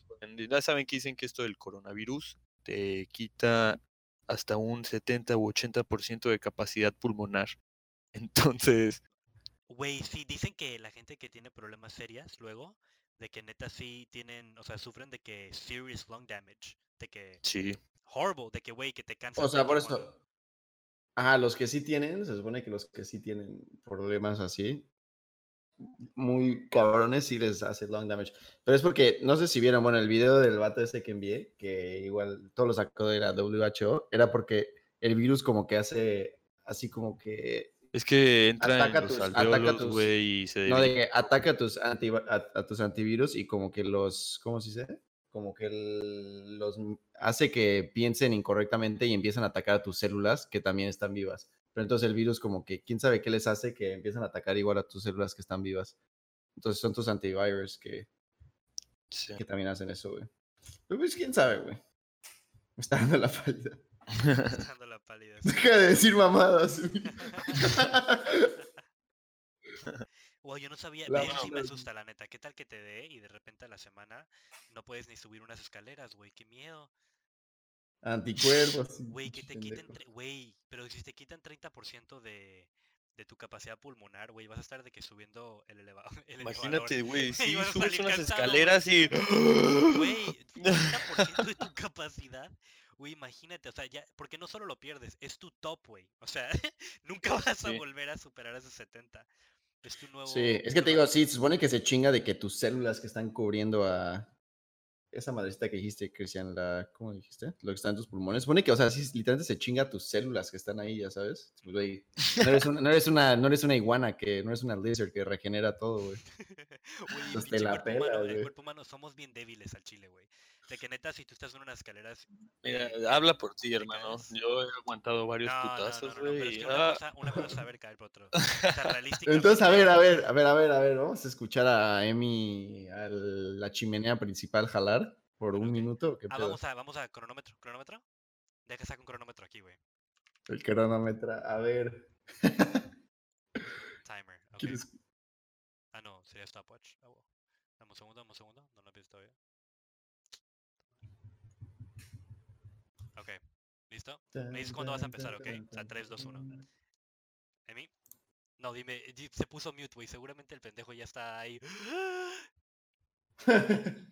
ya saben que dicen que esto del coronavirus te quita hasta un 70 u 80% de capacidad pulmonar. Entonces, Güey, sí, dicen que la gente que tiene problemas serias luego, de que neta sí tienen, o sea, sufren de que serious lung damage, de que sí. horrible, de que güey, que te cansas. O sea, por eso. Ajá, los que sí tienen, se supone que los que sí tienen problemas así, muy cabrones, sí les hace long damage. Pero es porque, no sé si vieron, bueno, el video del vato ese que envié, que igual todo lo sacó de la WHO, era porque el virus como que hace así como que Es que entra Ataca en los tus- ataca tus- güey, y se No, de que ataca a tus, anti, a, a tus antivirus y como que los, ¿cómo se dice? Como que el- los hace que piensen incorrectamente y empiezan a atacar a tus células que también están vivas. Pero entonces el virus como que, ¿quién sabe qué les hace que empiezan a atacar igual a tus células que están vivas? Entonces son tus antivirus que, Sí. que también hacen eso, güey. Pero pues, ¿quién sabe, güey? Me está dando la pálida. Me estás dando la pálida. sí. Deja de decir mamadas. güey. Wow, yo no sabía, La eso sí me asusta, la neta. ¿Qué tal que te dé y de repente a la semana no puedes ni subir unas escaleras, güey? Qué miedo. Anticuerpos. Güey, que te quiten, güey, pero si te quitan 30% de, de tu capacidad pulmonar, güey, vas a estar de que subiendo el, eleva el elevador. Imagínate, güey, si subes unas cansado, escaleras y... Güey, 30% de tu capacidad. Güey, imagínate, o sea, ya, porque no solo lo pierdes, es tu top, güey. O sea, nunca vas a Sí. volver a superar esos 70. Es tu nuevo. Sí, es que te digo, sí, se supone que se chinga de que tus células que están cubriendo a esa madrecita que dijiste, Cristian, la, ¿cómo dijiste? Lo que está en tus pulmones. Supone que, o sea, sí, literalmente se chinga tus células que están ahí, ya sabes. Pues, güey, no eres una, no eres una, no eres una iguana que, no eres una lizard que regenera todo, güey. Güey, te pinche la cuerpo humano, pelas, el güey. cuerpo humano somos bien débiles al chile, güey. De que neta, si tú estás en unas escaleras. Mira, eh, habla por ti, hermano. Yo he aguantado varios no, no, no, putazos, no, no, pero es güey. que una Ah, cosa, una cosa es saber caer por otro. O sea, realísticamente. Entonces, a ver, a ver, a ver, a ver, a ver, vamos a escuchar a Emi a la chimenea principal jalar por un minuto. ¿o ¿Qué Ah, vamos a, vamos a cronómetro. ¿Cronómetro? Deja sacar un cronómetro aquí, güey. El cronómetro, a ver. Timer. ok. ¿quieres- Ah, no, sería stopwatch. Ah, wow. Dame un segundo, dame un segundo. No lo empiezo todavía. Ok. ¿Listo? Me dices cuándo vas a empezar, ¿ok? O sea, 3, 2, 1. ¿Emi? No, dime. di- Se puso mute, güey. Seguramente el pendejo ya está ahí.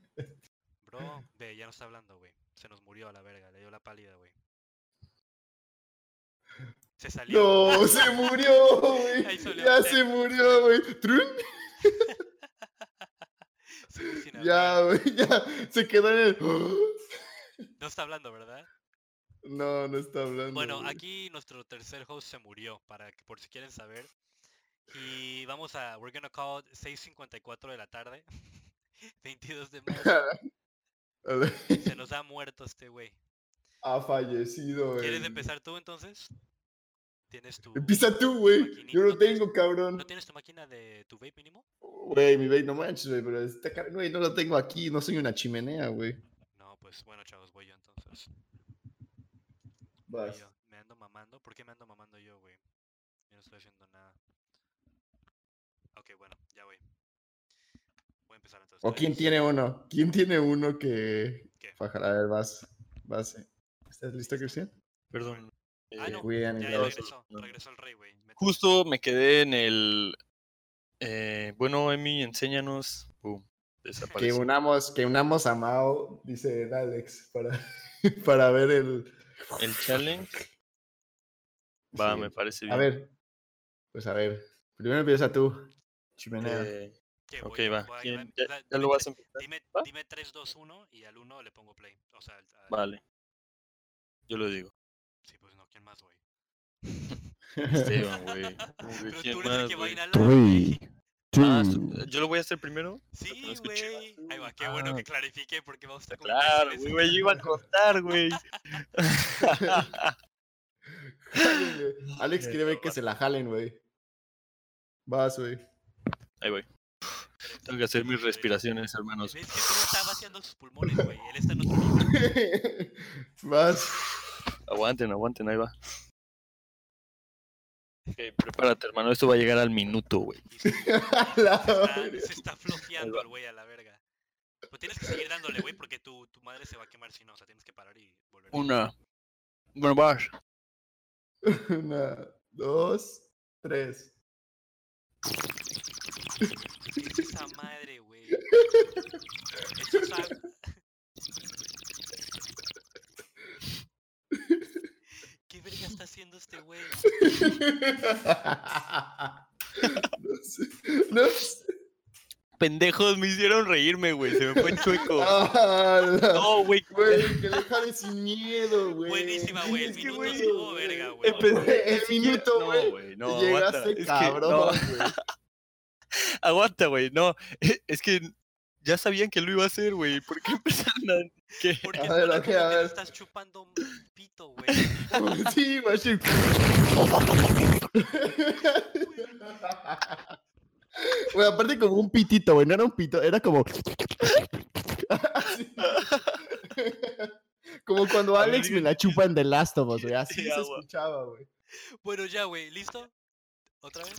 Bro, ve, ya no está hablando, güey. Se nos murió a la verga, le dio la pálida, güey. Se salió. No, se murió, güey. Ya se murió, güey. Ya, güey, ya. Se quedó en el. No está hablando, ¿verdad? No, no está hablando. Bueno, güey. aquí nuestro tercer host se murió, para que por si quieren saber. Y vamos a, we're gonna call it 6.54 de la tarde, 22 de ver, Se nos ha muerto este güey. Ha fallecido, güey. ¿Quieres empezar tú entonces? ¿Tienes tu... Empieza tú, güey. Yo ¿No no tienes- tengo, cabrón. ¿No tienes tu máquina de tu vape mínimo? Güey, mi vape no manches, güey, pero está car- Güey, no lo tengo aquí, no soy una chimenea, güey. No, pues bueno, chavos, voy yo entonces. Vas. yo. Me ando mamando. ¿Por qué me ando mamando yo, güey? Yo no estoy haciendo nada. Ok, bueno, ya voy. Voy a empezar entonces. ¿O quién tiene uno? ¿Quién tiene uno que... ¿Qué? Faja, a ver, vas. Vas. eh. ¿Estás listo, Cristian? Perdón. Ah, eh, no. Cuidan y Ya, regresó. no. Regresó el rey, güey. Justo me quedé en el. eh, bueno, Emi, enséñanos. Boom. Que unamos, que unamos a Mao, dice Alex, para, para ver el... El challenge. Va, Sí. me parece bien. A ver. Pues a ver. Primero empieza tú. Chimenea. Eh, ¿Qué, ok, voy? va. Voy a- ¿Quién- o ya, ya dime lo vas a empezar? Dime, ¿Va? dime 3, 2, 1 y al 1 le pongo play. O sea, al- al- Vale. Yo lo digo. Sí, pues no, ¿quién más, güey? Esteban, güey. ¿Cómo que Pero ¿Quién tú eres el más, que va a Three, güey. Ah, ¿yo lo voy a hacer primero? Sí, güey. Ahí va, qué bueno Ah. que clarifique porque vamos a estar como Claro, güey, yo iba a contar, güey. Alex quiere ver que se la jalen, güey. Vas, güey. Ahí voy. Tengo que hacer mis respiraciones, hermanos. ¿Ves que tú está vaciando sus pulmones, güey? Él está en otro. Vas. Aguanten, aguanten, ahí va. Ok, prepárate, hermano. Esto va a llegar al minuto, güey. Se, se está flojeando el güey a la verga. Pues tienes que seguir dándole, güey, porque tu, tu madre se va a quemar si no. O sea, tienes que parar y volver. Una. Bueno, vas. Una, dos, tres. ¿Qué es esa madre, güey? Eso es a- ¿Qué verga está haciendo este güey? No sé. No sé. Pendejos, me hicieron reírme, güey. Se me fue chueco. Ah, la- No, güey. Güey, que le jale sin miedo, güey. Buenísima, güey. El Es minuto güey, estuvo verga, güey. El siquiera- minuto, no, güey. No, Llegaste aguanta. Es que, cabrón, güey. aguanta, güey. No, es que ya sabían que lo iba a hacer, güey. ¿Por qué empezaron a.? ¿Qué? Porque A ver, suena ok, como a ver. estás chupando un pito, güey. Sí, machín. Güey, aparte como un pitito, güey, no era un pito, era como... Como cuando Alex me la chupa en The Last of Us, güey, así Sí, se agua. escuchaba, güey. Bueno, ya, güey. ¿Listo? ¿Otra vez?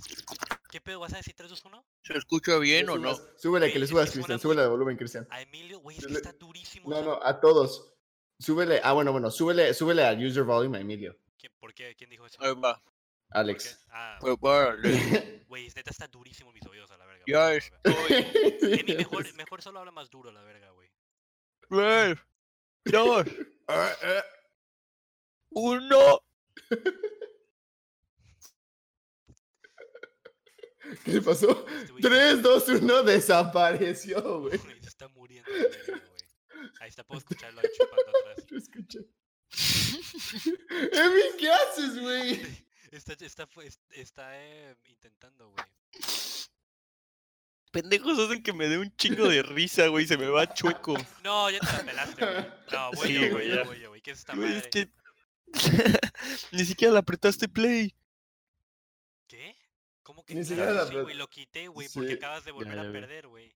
¿Qué pedo? ¿Vas a decir 3, 2, 1? ¿Se escucha bien o no? Súbele, que le subas, Cristian, súbele de volumen, Cristian. A Emilio, güey, es que está durísimo. No, no, a todos. Súbele, ah, bueno, bueno, súbele, súbele al user volume a Emilio. ¿Quién- ¿Por qué? ¿Quién dijo eso? Ahí va. Alex. Ah, güey, neta está durísimo mis oídos a la verga. Ya güey, estoy. Mejor, mejor solo habla más duro la verga, güey. Tres, dos, Ah, ah. uno. ¿Qué le pasó? Este güey- 3, 2, 1, desapareció, güey. güey, se está muriendo la güey. Ahí está, puedo escucharlo ahí chupando atrás. Lo escuché. Emi, ¿qué haces, güey? Está, está, está eh, intentando, güey. Pendejos hacen que me dé un chingo de risa, güey. Se me va chueco. No, ya te la pelaste, güey. No, voy Sí, yo, güey, güey, ya. voy yo, güey. ¿Qué es esta madre? es que. Ni siquiera le apretaste play. ¿Qué? ¿Cómo que Ni siquiera la sí, güey? Lo quité, güey, porque Sí. acabas de volver ya a vi. perder, güey.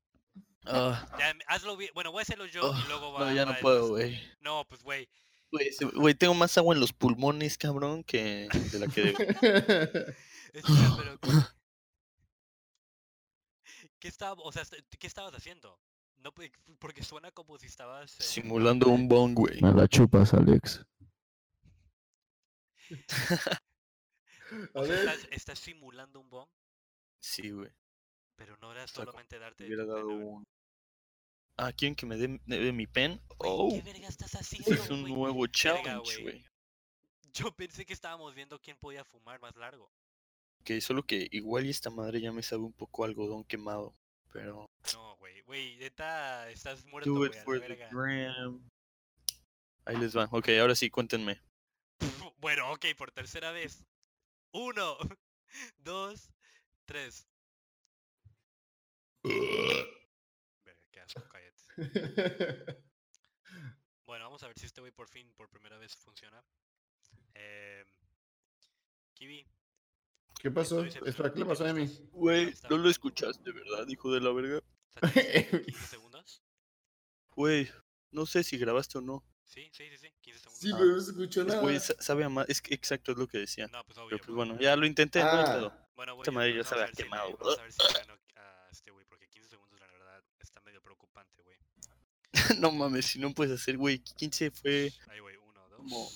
Ah, Ya, hazlo bien. Bueno, voy a hacerlo yo y luego va no, ya va no el puedo, güey. No, pues, güey. Güey, tengo más agua en los pulmones, cabrón, que de la que debo. Espera, pero. ¿qué- ¿Qué estaba, o sea, est- ¿qué estabas haciendo? No, pe- porque suena como si estabas. eh, Simulando un bong, güey. Me la chupas, Alex. A o sea, ver. estás, estás simulando un bomb, Sí, güey. pero no era sea, como solamente darte. Hubiera dado un. Ah, ¿quieren que me dé dé mi pen? Oh, ¿qué verga estás haciendo, es un güey? nuevo challenge, güey. Yo pensé que estábamos viendo quién podía fumar más largo. Que solo que igual y esta madre ya me sabe un poco a algodón quemado. Pero. No, güey, güey, neta, estás muerto, Do it a la for the verga. gram. Ahí les va. Ok, ahora sí, cuéntenme. Bueno, ok, por tercera vez. Uno, dos, tres. Verga, qué asco, cállate. Bueno, vamos a ver si este güey por fin, por primera vez, funciona. Eh, Kiwi, ¿Qué pasó? Espera, ¿qué le "Dime pasó a mí? estás- Güey, no lo hablando". escuchaste, ¿verdad, hijo de la verga? O sea, ¿tienes 15 segundos? Güey, no sé si grabaste o no. Sí, sí, sí, sí, 15 segundos. Sí, pero no se escuchó Es, nada. Sabe a más. Es que exacto es lo que decía. No, pues obvio. Pero pues pues, bueno, ya lo intenté, no Ah. pedo. Bueno, güey, esta madre ya vamos a sabe quemado. Vamos a ver si gano a este güey, porque 15 segundos, la verdad, está medio preocupante, güey. no mames, si no puedes hacer, güey, 15 fue Ahí, güey, uno, dos. como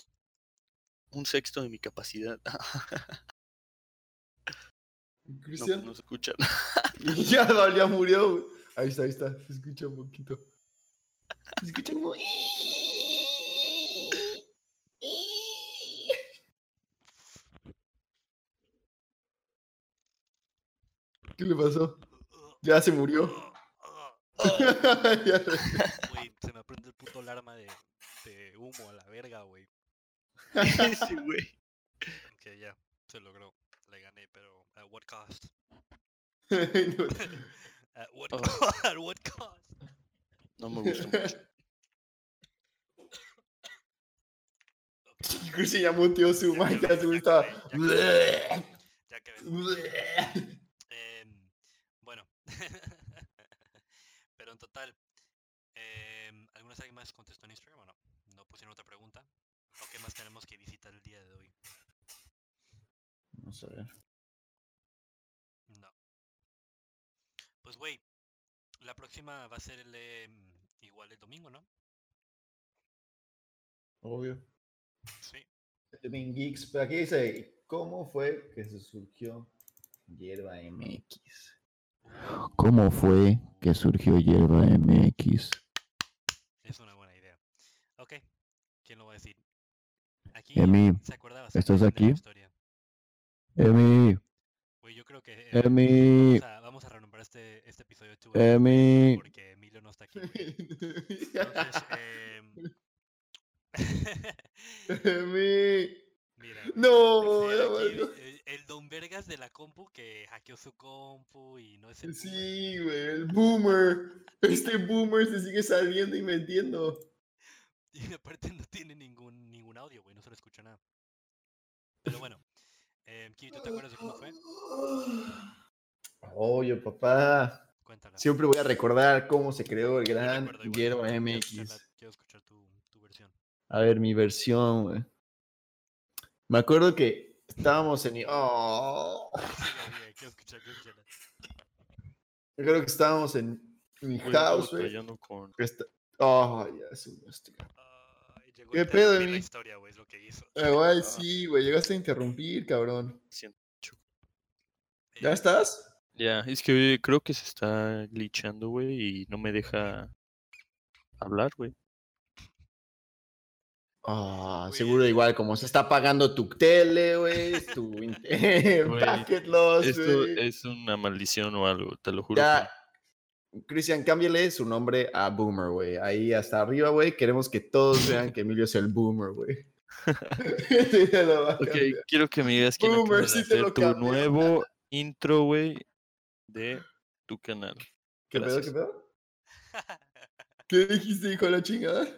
un sexto de mi capacidad. no, Cristian. no se escucha. ya, no, ya murió. güey. Ahí está, ahí está. Se escucha un poquito. Se escucha como. ¿Qué le pasó? Ya se murió. Ya se- Güey, se me prende el puto alarma de, de humo a la verga, güey. sí, güey. Que ya, se logró. Le gané, pero at what cost? At what, Oh. at what cost? No me gusta mucho. Cristian ya muteó su Ya Ya ya Ya que Em, bueno, pero en total, em, ¿algunas alguien más contestó en Instagram o no? ¿No pusieron otra pregunta? ¿O qué más tenemos que visitar el día de hoy? Vamos a ver. No. Pues, güey, la próxima va a ser el, em, igual el domingo, ¿no? Obvio. Sí. Geeks. Pero aquí dice: ¿Cómo fue que se surgió Hierba MX? ¿Cómo fue que surgió Hierba MX? Es una buena idea. Ok, ¿quién lo va a decir? Aquí Emi, se ¿estás bien de la aquí? historia. Emi, Güey, yo creo que eh, Emi, vamos, a, vamos a renombrar este, este episodio Two Emi Emi. porque Emilio no está aquí. güey. Entonces, em, Emi. Güey, No, eh, el Don Vergas de la compu que hackeó su compu y no es el boomer. Sí, güey, el boomer. Este boomer se sigue saliendo y metiendo. Y aparte no tiene ningún, ningún audio, güey, no se le escucha nada. Pero bueno, em, Kiwi, ¿tú te acuerdas de cómo fue? Oye, papá. Cuéntala. Siempre voy a recordar cómo se creó el gran quiero MX. Quiero escuchar tu, tu versión. A ver, mi versión, güey. Me acuerdo que estábamos en. Oh, me acuerdo que estábamos en mi house, güey. está- Oh, ya llegó a ¿Qué pedo, Emi? historia, güey, es lo que hizo. Eh, güey, sí, güey, llegaste a interrumpir, cabrón. siento- ¿Ya Eh, estás? Ya, es que creo que se está glitchando, güey, y no me deja hablar, güey. Ah, Güey, seguro igual, como se está apagando tu tele, güey, tu packet loss, Esto güey. es una maldición o algo, te lo juro. Ya, Cristian, cámbiale su nombre a Boomer, güey. Ahí hasta arriba, güey, queremos que todos vean que Emilio es el Boomer, güey. Sí, Ok, quiero que me digas quién Boomer, sí te lo tu cambio. nuevo intro, güey, de tu canal. ¿Qué pedo, Gracias. qué pedo? ¿Qué dijiste, hijo de la chingada?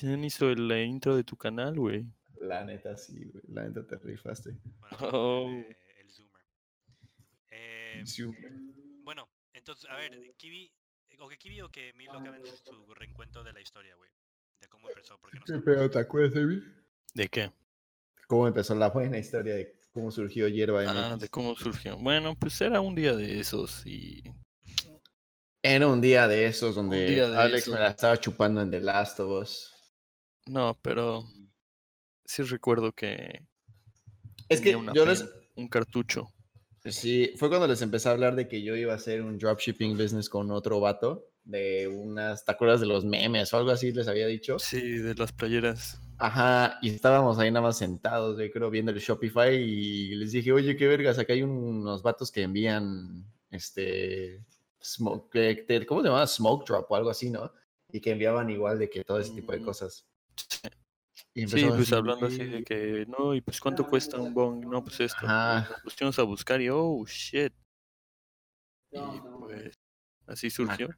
¿Quién hizo el- la intro de tu canal, güey? La neta, sí, güey. La neta te rifaste. Bueno, Oh. el, el Zoomer. Eh, Sí, bueno, entonces, a ver, Kiwi, o que Kiwi o que Emilio acaben su, su reencuentro de la historia, güey. De cómo empezó, porque no ¿Qué sé. pedo, te acuerdas, Emil? ¿De qué? ¿Cómo empezó la buena historia de cómo surgió Hierba Ah, de cómo surgió. Bueno, pues era un día de esos y Era un día de esos donde día de Alex esos. me la estaba chupando en The Last of Us. No, pero sí recuerdo que Es que yo les... un cartucho. Sí, fue cuando les empecé a hablar de que yo iba a hacer un dropshipping business con otro vato. de unas, ¿te acuerdas de los memes o algo así les había dicho? Sí, de las playeras. Ajá, y estábamos ahí nada más sentados, yo creo, viendo el Shopify y les dije, oye, qué vergas, acá hay unos vatos que envían, este, smoke, te- ¿cómo se llama? Smoke drop o algo así, ¿no? Y que enviaban igual de que todo ese tipo de Mm. cosas. Y Sí, pues así, hablando así de que, no, y pues cuánto cuesta un bong, no, pues esto. Ajá. Nos pusimos a buscar y, oh, shit. Y pues así surgió.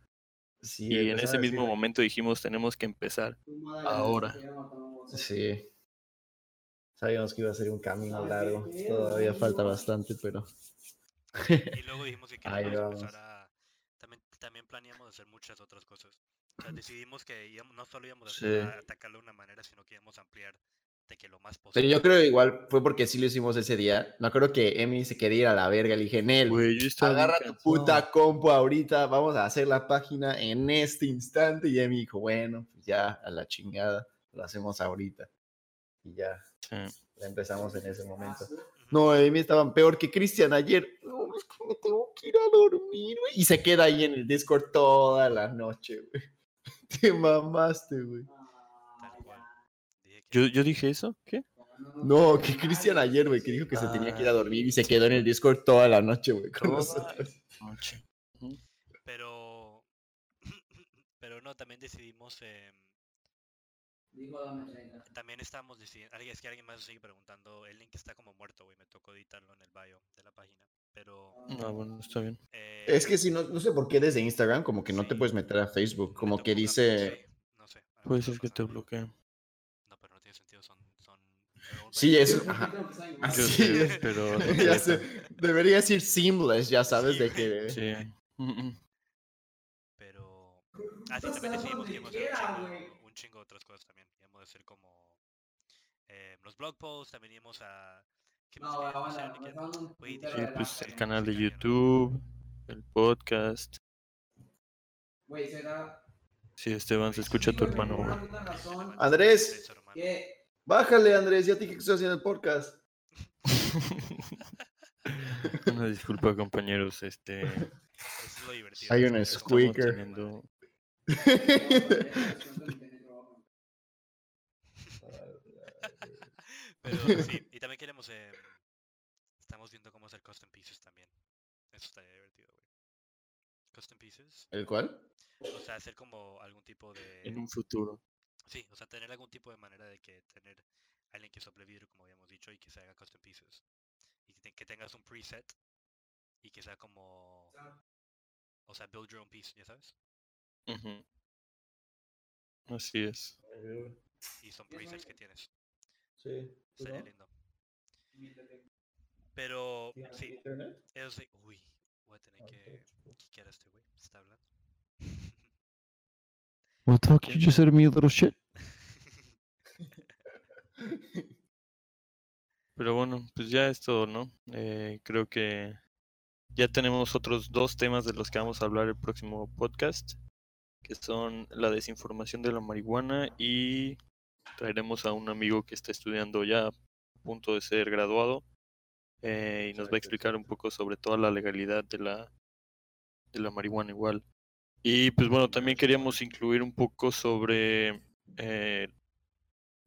Sí, Y en ese mismo momento dijimos, tenemos que empezar ahora. Sí. Sabíamos que iba a ser un camino largo. Todavía falta bastante, pero. Y luego dijimos que Ahí queríamos vamos. empezar a... También, también planeamos hacer muchas otras cosas. O sea, decidimos que íbamos- no solo íbamos a, Sí. a atacarlo de una manera, sino que íbamos a ampliar de que lo más Pero posible. yo creo igual fue porque sí lo hicimos ese día. Me acuerdo que Emi se quería ir a la verga. Le dije, Nel, agarra tu puta compu ahorita. Vamos a hacer la página en este instante. Y Emi dijo, bueno, pues ya a la chingada. Lo hacemos ahorita. Y ya, Sí. la empezamos en ese momento. No, Emi estaban peor que Cristian ayer. No, es que me tengo que ir a dormir, güey. Y se queda ahí en el Discord toda la noche, güey. Te mamaste, güey. Tal cual. ¿Yo, ¿Yo dije eso? ¿Qué? No, que Cristian ayer, güey, que dijo que se tenía que ir a dormir y se quedó en el Discord toda la noche, güey, con nosotros. Noche. Pero... Pero no, también decidimos... em, También estábamos decidiendo, alguien, es que alguien más sigue preguntando, el link está como muerto, güey, me tocó editarlo en el bio de la página, pero... Ah, bueno, está bien. eh, Es que si no, no sé por qué desde Instagram, como que no te puedes meter a Facebook, como que dice... sí, no sé. Puede ser que te bloquee. No, pero no tiene sentido, son... son Sí, Facebook. es... Así pero... ya sé, debería decir seamless, ya sabes, Sí, de que... Sí. Mm, mm. Pero... Ah, sí, también decidimos que hacer un chingo, de otras cosas también. Íbamos a hacer como... eh, los blog posts, también íbamos a... ¿Qué más queríamos hacer, Nicky? Güey, dije, Sí, "Ah, pues el canal de ¿no?". YouTube, el podcast. Güey, será. Sí, Esteban, se escucha tu hermano. Razón. Andrés. Que. Bájale, Andrés, ya te dije que estoy haciendo el podcast. Una disculpa, compañeros. Este, es lo divertido. Hay un squeaker. Pero sí, y también queremos. eh, estamos viendo cómo hacer custom pieces también. Eso estaría divertido, güey. Custom pieces. ¿El cuál? O sea, hacer como algún tipo en de. un futuro. Sí, o sea, tener algún tipo de manera de que tener alguien que sople vidrio, como habíamos dicho, y que se haga custom pieces. Y que, te- que tengas un preset y que sea como. O sea, build your own piece, ya sabes. Ujú. Así es. Y son presets que tienes. Sí. Sería lindo. Pero sí, eso sí. Uy, voy a tener que quiquear a este güey. Está hablando. What the fuck? You just said me a little shit. Pero bueno, pues ya es todo, ¿no? Eh, creo que ya tenemos otros dos temas de los que vamos a hablar el próximo podcast, que son la desinformación de la marihuana y traeremos a un amigo que está estudiando ya a punto de ser graduado eh, y nos va a explicar un poco sobre toda la legalidad de la, de la marihuana igual. Y pues bueno, también queríamos incluir un poco sobre eh,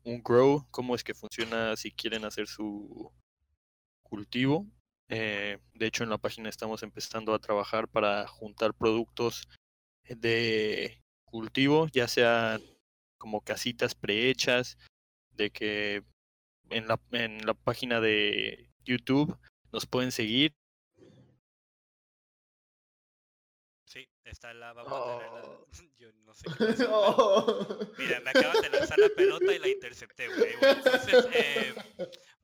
un grow, cómo es que funciona si quieren hacer su cultivo. Eh, de hecho, en la página estamos empezando a trabajar para juntar productos de cultivo, ya sea como casitas prehechas, de que en la, en la página de YouTube nos pueden seguir. Sí, está la. Vamos a tener la. Oh. Yo no sé qué. Oh. Mira, me acaban de lanzar la pelota y la intercepté, güey. Bueno, entonces, eh,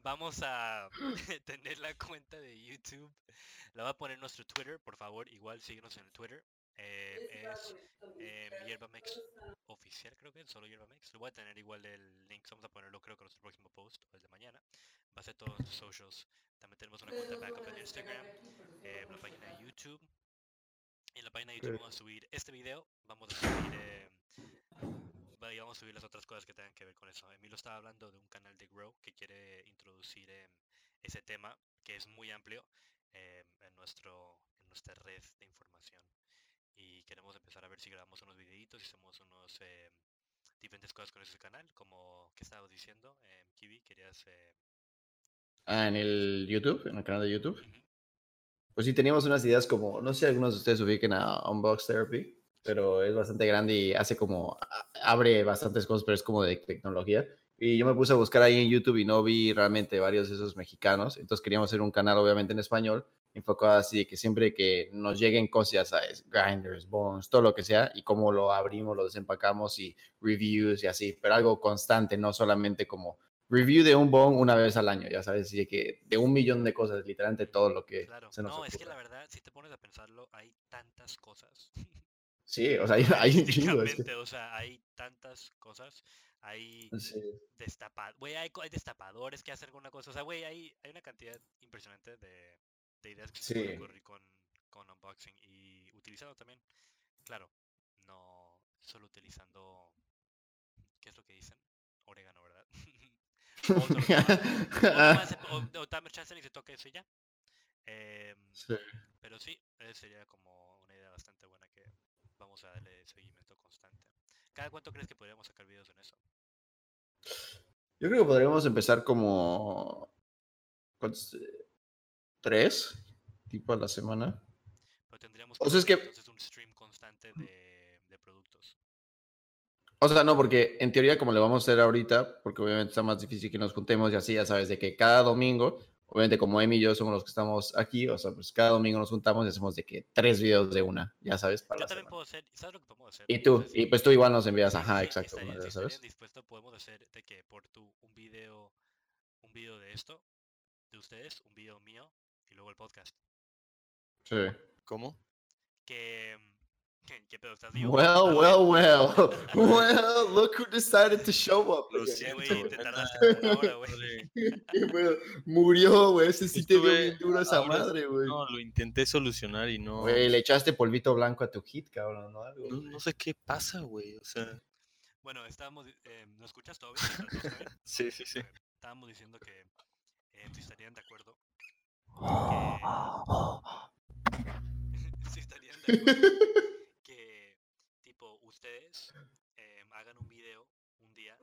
vamos a tener la cuenta de YouTube. La voy a poner en nuestro Twitter, por favor. Igual síguenos en el Twitter. Eh, es eh, Yerbamex oficial, creo que es solo Yerbamex. Lo voy a tener igual el link. Vamos a ponerlo, creo que en nuestro próximo post o el de mañana. Va a ser todos nuestros socials. También tenemos una cuenta backup en Instagram, eh, la página de YouTube. Y en la página de YouTube vamos a subir este video. Vamos a subir. eh, y vamos a subir las otras cosas que tengan que ver con eso. Emilio estaba hablando de un canal de Grow que quiere introducir em, ese tema que es muy amplio en, nuestro, en nuestra red de información. Y queremos empezar a ver si grabamos unos videitos y hacemos unos eh, diferentes cosas con ese canal, como que estabas diciendo, eh, Kiwi, querías... eh, Ah, en el YouTube, en el canal de YouTube. ujú, Pues sí, teníamos unas ideas como, no sé si algunos de ustedes ubiquen a Unbox Therapy, pero es bastante grande y hace como, abre bastantes cosas, pero es como de tecnología. Y yo me puse a buscar ahí en YouTube y no vi realmente varios de esos mexicanos. Entonces queríamos hacer un canal, obviamente en español, enfocado así de que siempre que nos lleguen cosas, ¿sabes? Grinders, bones, todo lo que sea, y cómo lo abrimos, lo desempacamos y reviews y así, pero algo constante, no solamente como review de un bone una vez al año, ya sabes, así de que de un millón de cosas, literalmente todo lo que Claro, se nos no, es que la verdad, si te pones a pensarlo, hay tantas cosas. Sí, o sea, hay, hay un chingo. es que- Estadísticamente, o sea, hay tantas cosas. Hay sí. destapa- güey, hay, co- hay destapadores que hacen alguna cosa. O sea, güey, hay, hay una cantidad impresionante de, de ideas que se pueden ocurrir con, con unboxing y utilizando también, claro, no solo utilizando, ¿qué es lo que dicen? Orégano, ¿verdad? O o- o dame chance y se toque eso y ya. Em, Sí. pero sí, eh, sería como una idea bastante buena que vamos a darle seguimiento constante. ¿Cada cuánto crees que podríamos sacar videos en eso? Yo creo que podríamos empezar como. Eh, ¿Tres? Tipo a la semana. Pero tendríamos O sea, es que- entonces un stream constante de, de productos. O sea, no, porque en teoría, como le vamos a hacer ahorita, porque obviamente está más difícil que nos juntemos y así, ya sabes, de que cada domingo, obviamente como Emi y yo somos los que estamos aquí, o sea, pues cada domingo nos juntamos y hacemos de que tres videos de una, ya sabes, para Yo la también semana. puedo hacer, ¿sabes lo que podemos hacer? Y tú, Entonces, y pues tú igual nos envías, ajá, sí, exacto, estaría- una, si ya sabes. estarían dispuestos, podemos hacer de que por tu un video, un video de esto, de ustedes, un video mío y luego el podcast. Sí. ¿Cómo? Que, ¿qué, pedo estás vivo? Well, well, well. Well, look who decided to show up. Lo siento. güey, te tardaste como una hora, güey. Vale. Qué pedo. Murió, güey. Ese sí te dio bien duro esa madre, güey. No, lo intenté solucionar y no. Güey, le echaste polvito blanco a tu hit, cabrón, ¿no? Algo, No, sé qué pasa, güey. O sea, Bueno, estábamos, eh, ¿no escuchas todo sí, sí, sí. Estábamos diciendo que eh, si estarían de acuerdo si estarían de acuerdo que tipo ustedes eh, hagan un video un día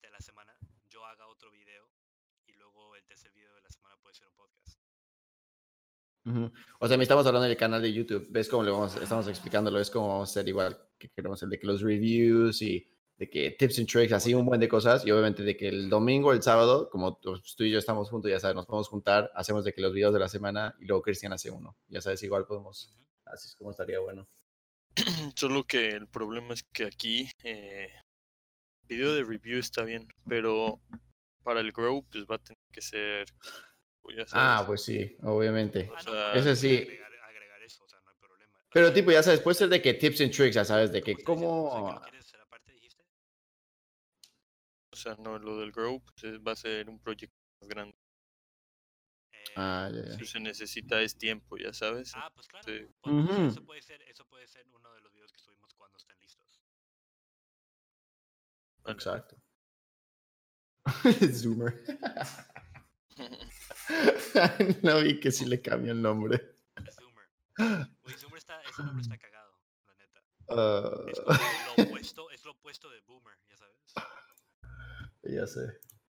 de la semana, yo haga otro video y luego el tercer video de la semana puede ser un podcast. Ujú. O sea, me estamos hablando del canal de YouTube. ¿Ves cómo le vamos, estamos explicándolo? Es como vamos a hacer igual que queremos el de que los reviews y de que tips and tricks, así un buen de cosas. Y obviamente de que el domingo, el sábado, como tú, tú y yo estamos juntos, ya sabes, nos podemos juntar, hacemos de que los videos de la semana y luego Cristian hace uno. Ya sabes, igual podemos. Así es como estaría bueno. Solo que el problema es que aquí eh, video de review está bien, pero para el grow pues va a tener que ser pues, Ah, pues sí, obviamente. Ah, O no, sea, Ese sí. Agregar, agregar eso, o sea, no hay problema. Pero tipo, ya sabes, puede ser de que tips and tricks, ya sabes, de que ¿Cómo no lo del grow pues, es- va a ser un proyecto más grande. Eh, Ah, ya, ya. Lo que se necesita es tiempo, ya sabes. Ah, pues claro. Sí. pues, sea, Ujú. eso puede ser, eso puede ser uno de los videos que subimos cuando estén listos. Vale. Exacto. Zoomer. no vi que sí le cambió el nombre. Zoomer. Güey, Zoomer está, ese nombre está cagado, la neta. Ah, Es lo opuesto, es lo opuesto de Boomer, ya sabes. Ya sé.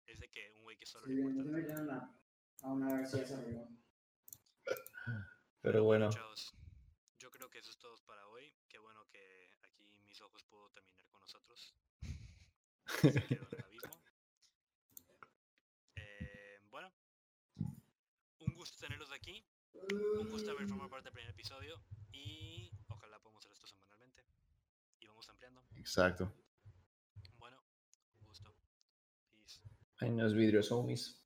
Es de que un güey que solo Sí, le no importa. me llaman a, a una se arregló. Pero bueno, Chavos, yo creo que eso es todo para hoy. Qué bueno que aquí mis ojos pudo terminar con nosotros. Se quedó en el abismo. Eh, bueno, un gusto tenerlos aquí. Un gusto haber formado parte del primer episodio. Y ojalá podamos hacer esto semanalmente. Y vamos ampliando. exacto. Hay unos vidrios homies.